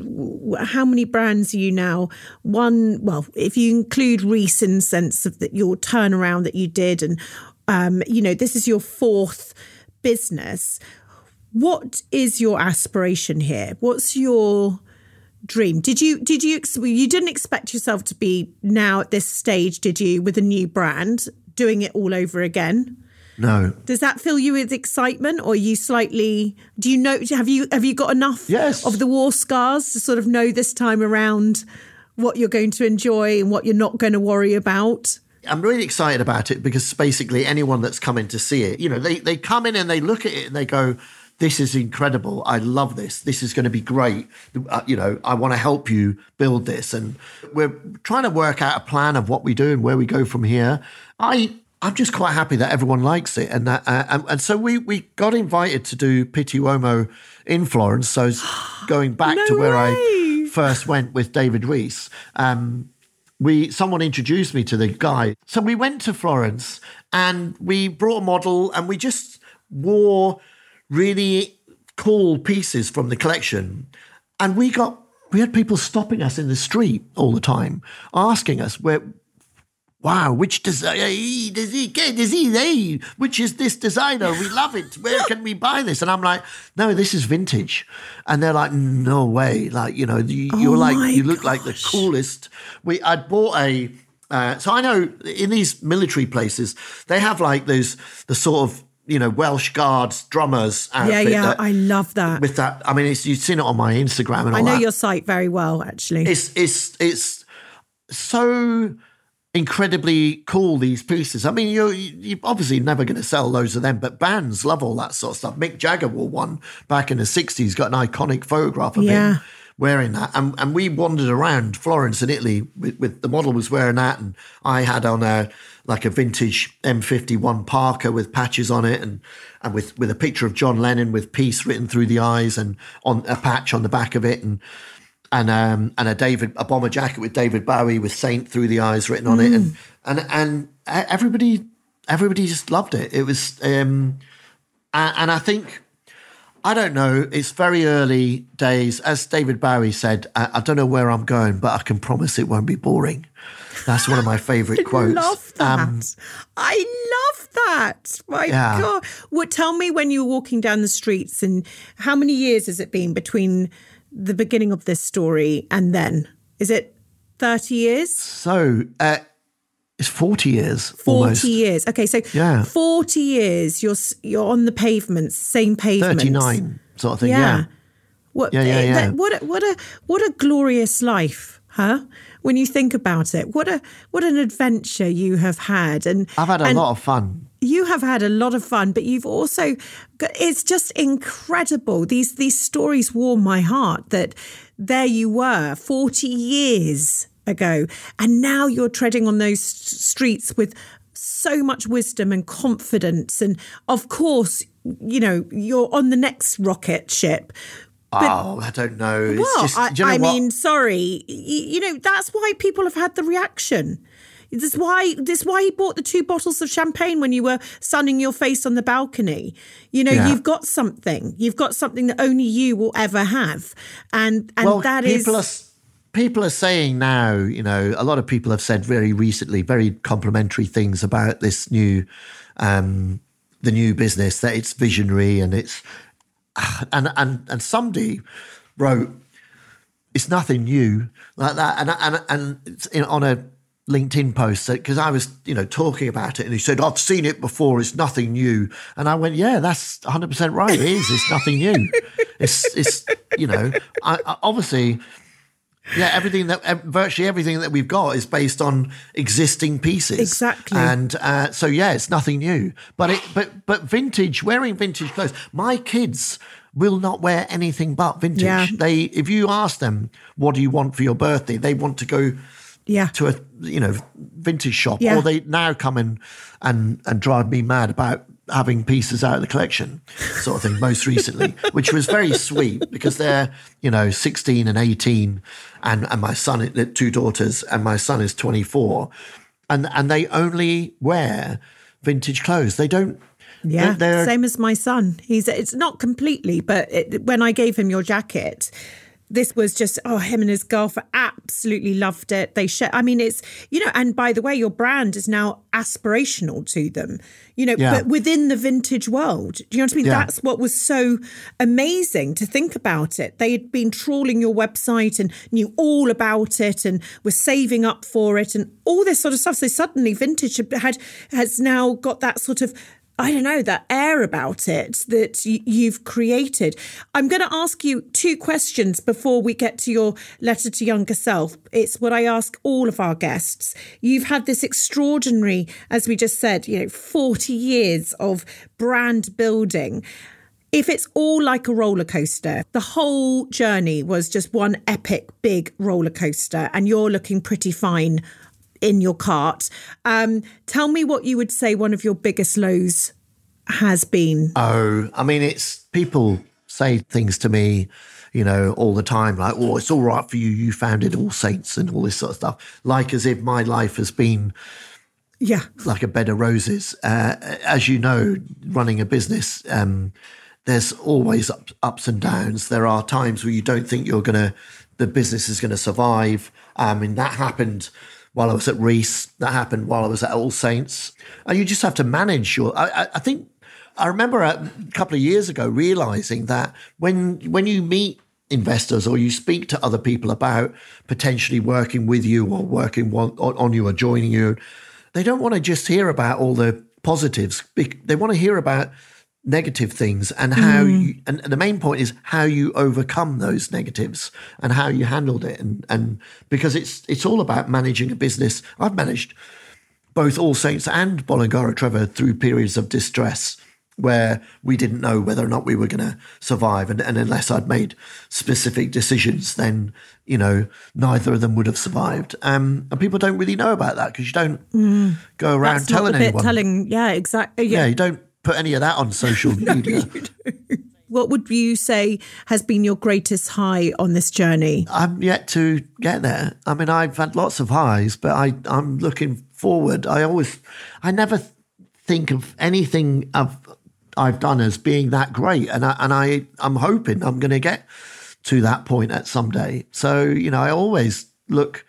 S1: how many brands are you now? One, well, if you include Reiss in sense of that your turnaround that you did, and, um, you know, this is your fourth business. What is your aspiration here? What's your dream? Did you did you you didn't expect yourself to be now at this stage, did you, with a new brand, doing it all over again?
S3: no.
S1: Does that fill you with excitement, or are you slightly? Do you know? Have you have you got enough
S3: Yes.
S1: of the war scars to sort of know this time around what you're going to enjoy and what you're not going to worry about?
S3: I'm really excited about it because basically anyone that's coming to see it, you know, they, they come in and they look at it and they go, this is incredible. I love this. This is going to be great. Uh, you know, I want to help you build this. And we're trying to work out a plan of what we do and where we go from here. I, I'm just quite happy that everyone likes it, and that uh, and, and so we we got invited to do Pitti Uomo in Florence. So going back
S1: No
S3: to where
S1: way.
S3: I first went with David Reiss. Um, we someone introduced me to the guy, so we went to Florence and we brought a model, and we just wore really cool pieces from the collection, and we got we had people stopping us in the street all the time, asking us where Wow, which design does he get? Does he they? Which is this designer? We love it. Where can we buy this? And I'm like, no, this is vintage. And they're like, no way. Like, you know, you, you're
S1: Oh
S3: like, you look like the coolest. We, I bought a. Uh, so I know in these military places they have like those the sort of you know Welsh guards drummers
S1: Yeah, yeah,
S3: that-
S1: I love that.
S3: with that. I mean, it's, you've seen it on my Instagram and all
S1: I know
S3: that
S1: your site very well, actually.
S3: it's it's it's so incredibly cool these pieces. I mean, you're you're obviously never going to sell loads of them, but bands love all that sort of stuff. Mick Jagger wore one back in the '60s. Got an iconic photograph of
S1: Yeah.
S3: him wearing that, and and we wandered around Florence and Italy with, with the model was wearing that, and I had on a like a vintage M51 Parka with patches on it, and and with with a picture of John Lennon with peace written through the eyes, and on a patch on the back of it, and and um, and a David a bomber jacket with David Bowie with Saint through the eyes written on it, and and and everybody everybody just loved it. It was, um, and, and I think I don't know. It's very early days, as David Bowie said. I, I don't know where I'm going, but I can promise it won't be boring. That's one of my favourite quotes.
S1: I love that.
S3: Um,
S1: I love that. My
S3: Yeah.
S1: God. What tell me when you were walking down the streets and how many years has it been between the beginning of this story and then? Is it 30 years?
S3: so uh, it's 40 years
S1: 40
S3: almost.
S1: years. Okay, so
S3: Yeah.
S1: 40 years you're you're on the pavements, same pavements.
S3: 39 sort of thing.
S1: Yeah.
S3: yeah.
S1: What
S3: Yeah, yeah, yeah.
S1: that- what a, what a what a glorious life, huh? When you think about it. What a what an adventure you have had and
S3: I've had a
S1: and
S3: lot of fun.
S1: you have had a lot of fun, but you've also got, it's just incredible. These these stories warm my heart that there you were 40 years ago and now you're treading on those streets with so much wisdom and confidence and of course you know you're on the next rocket ship
S3: oh, I don't know. It's
S1: well,
S3: just,
S1: I,
S3: you know
S1: I mean, sorry, you know that's why people have had the reaction. This is why this is why he bought the two bottles of champagne when you were sunning your face on the balcony. You know,
S3: Yeah.
S1: you've got something. You've got something that only you will ever have, and and
S3: well,
S1: that is
S3: people are saying now. You know, a lot of people have said very recently very complimentary things about this new, um, the new business that it's visionary and it's, and and and somebody wrote, it's nothing new like that, and and and it's in, on a. LinkedIn post because I was, you know, talking about it, and he said, "I've seen it before. It's nothing new." And I went, "Yeah, that's 100 percent right. It is. It's nothing new. It's, it's, you know, I, I, obviously, yeah, everything that virtually everything that we've got is based on existing pieces.
S1: Exactly.
S3: And uh, so yeah, it's nothing new. But it but but vintage wearing vintage clothes. My kids will not wear anything but vintage.
S1: Yeah.
S3: They if you ask them what do you want for your birthday, they want to go
S1: yeah.
S3: to a you know vintage shop
S1: Yeah.
S3: or they now come in and and drive me mad about having pieces out of the collection sort of thing most recently which was very sweet because they're you know 16 and 18 and and my son two daughters and my son is 24 and and they only wear vintage clothes they don't
S1: Yeah,
S3: they're, they're-
S1: same as my son. He's it's not completely, but it, when I gave him your jacket, this was just oh him and his girlfriend absolutely loved it. They share. I mean, it's you know, and by the way, your brand is now aspirational to them. You know,
S3: Yeah.
S1: but within the vintage world, do you know what I mean?
S3: Yeah.
S1: That's what was so amazing to think about it. They had been trawling your website and knew all about it and were saving up for it and all this sort of stuff. So suddenly, vintage had has now got that sort of I don't know, that air about it that you've created. I'm going to ask you two questions before we get to your letter to younger self. It's what I ask all of our guests. You've had this extraordinary, as we just said, you know, 40 years of brand building. If it's all like a roller coaster, the whole journey was just one epic big roller coaster, and you're looking pretty fine in your cart. Um, tell me what you would say one of your biggest lows has been.
S3: Oh, I mean, it's people say things to me, you know, all the time, like, oh, it's all right for you. You founded All Saints and all this sort of stuff. Like as if my life has been
S1: yeah.
S3: like a bed of roses. Uh, as you know, running a business, um, there's always ups, ups and downs. There are times where you don't think you're going to, the business is going to survive. I mean, that happened while I was at Reiss. That happened while I was at All Saints. And you just have to manage your, I, I think I remember a couple of years ago realizing that when when you meet investors or you speak to other people about potentially working with you or working on, on you or joining you, they don't want to just hear about all the positives. They want to hear about negative things and how mm. you, and, and the main point is how you overcome those negatives and how you handled it and and because it's it's all about managing a business i've managed both all saints and Bolongaro Trevor through periods of distress where we didn't know whether or not we were going to survive. And, and, unless I'd made specific decisions, then, you know, neither of them would have survived. Um, and people don't really know about that because you don't mm. go around That's telling anyone.
S1: Telling, yeah, exactly.
S3: Yeah. yeah. you don't put any of that on social media.
S1: what would you say has been your greatest high on this journey?
S3: I'm yet to get there. I mean, I've had lots of highs, but I, I'm looking forward. I always, I never think of anything I've, I've done as being that great, and I, and I I'm hoping I'm going to get to that point at some day. So you know, I always look.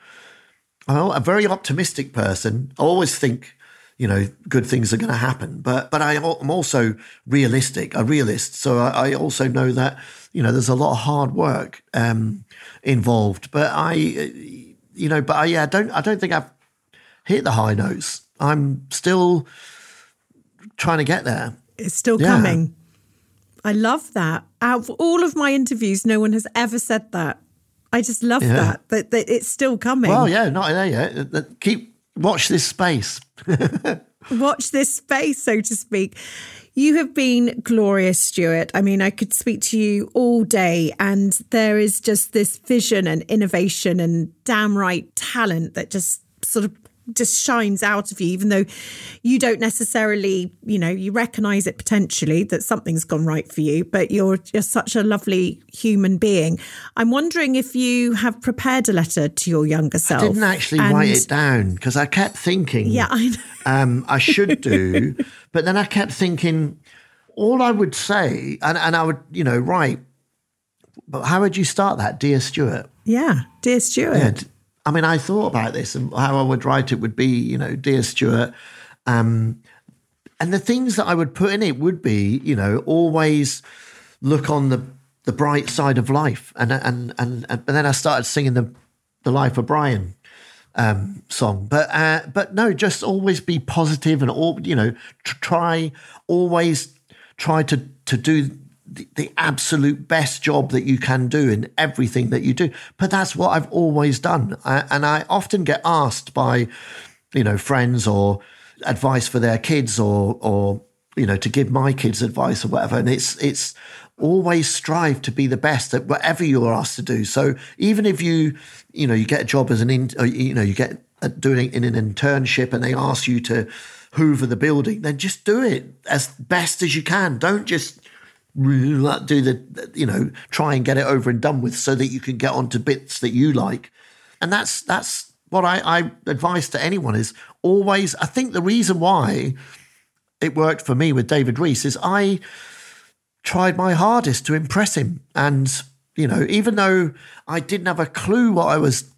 S3: I'm a very optimistic person. I always think, you know, good things are going to happen. But but I, am also realistic, a realist. So I, I, also know that you know there's a lot of hard work um, involved. But I, you know, but I, yeah, I don't I don't think I've hit the high notes. I'm still trying to get there.
S1: It's still yeah. coming. I love that. Out of all of my interviews, no one has ever said that. I just love yeah. that, that, that it's still coming.
S3: Well, yeah, not there yet. Keep watch this space.
S1: watch this space, so to speak. You have been glorious, Stuart. I mean, I could speak to you all day, and there is just this vision and innovation and damn right talent that just sort of just shines out of you, even though you don't necessarily, you know, you recognize it potentially that something's gone right for you, but you're just such a lovely human being. I'm wondering if you have prepared a letter to your younger self.
S3: I didn't actually and, write it down because I kept thinking,
S1: yeah, I, know.
S3: Um, I should do, but then I kept thinking, all I would say, and, and I would, you know, write, but how would you start that, dear Stuart?
S1: Yeah, dear Stuart. Yeah,
S3: I mean, I thought about this and how I would write it would be, you know, dear Stuart. Um, and the things that I would put in it would be, you know, always look on the the bright side of life. And and and, and then I started singing the the Life of Brian um, song. But uh, but no, just always be positive and all, you know, try always try to to do the, the, absolute best job that you can do in everything that you do. But that's what I've always done. I, and I often get asked by, you know, friends or advice for their kids or, or, you know, to give my kids advice or whatever. And it's, it's, always strive to be the best at whatever you're asked to do. So even if you, you know, you get a job as an, in, you know, you get uh, doing it in an internship and they ask you to hoover the building, then just do it as best as you can. Don't just do the you know try and get it over and done with so that you can get onto bits that you like. And that's that's what I, I advise to anyone is always i think the reason why it worked for me with David Reiss is i tried my hardest to impress him. And you know even though i didn't have a clue what i was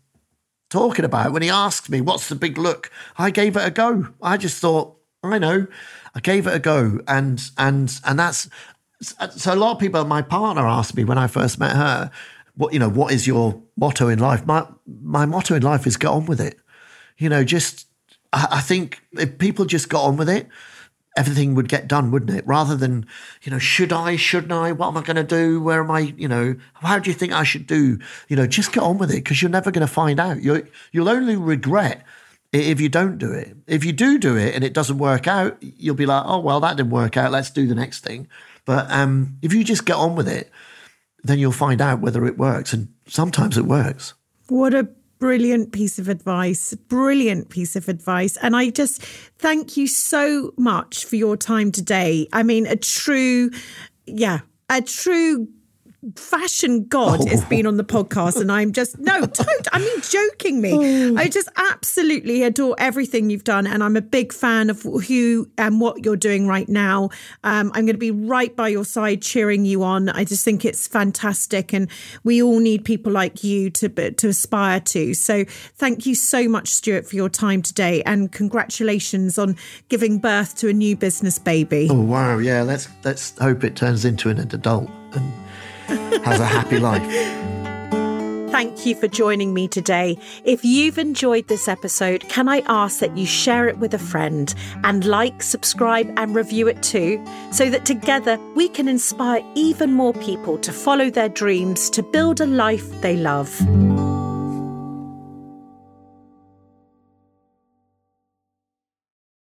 S3: talking about when he asked me what's the big look? I gave it a go. I just thought i know. I gave it a go, and and and that's Uh, so a lot of people, my partner asked me when I first met her, what you know, what is your motto in life? My my motto in life is get on with it. You know, just I, I think if people just got on with it, everything would get done, wouldn't it? Rather than, you know, should I, shouldn't I? What am I going to do? Where am I? You know, how do you think I should do? You know, just get on with it because you're never going to find out. You you'll only regret if you don't do it. If you do do it and it doesn't work out, you'll be like, oh well, that didn't work out. Let's do the next thing. But um, if you just get on with it, then you'll find out whether it works. And sometimes it works.
S1: What a brilliant piece of advice. Brilliant piece of advice. And I just thank you so much for your time today. I mean, a true, yeah, a true fashion god oh. has been on the podcast and i'm just no don't i mean joking me. Oh. i just absolutely adore everything you've done and i'm a big fan of who and what you're doing right now. Um, i'm going to be right by your side cheering you on. I just think it's fantastic and we all need people like you to to aspire to. So thank you so much stuart for your time today and congratulations on giving birth to a new business baby.
S3: Oh wow. Yeah let's let's hope it turns into an adult and has a happy life.
S1: Thank you for joining me today. If you've enjoyed this episode, can I ask that you share it with a friend and like, subscribe, and review it too, so that together we can inspire even more people to follow their dreams to build a life they love.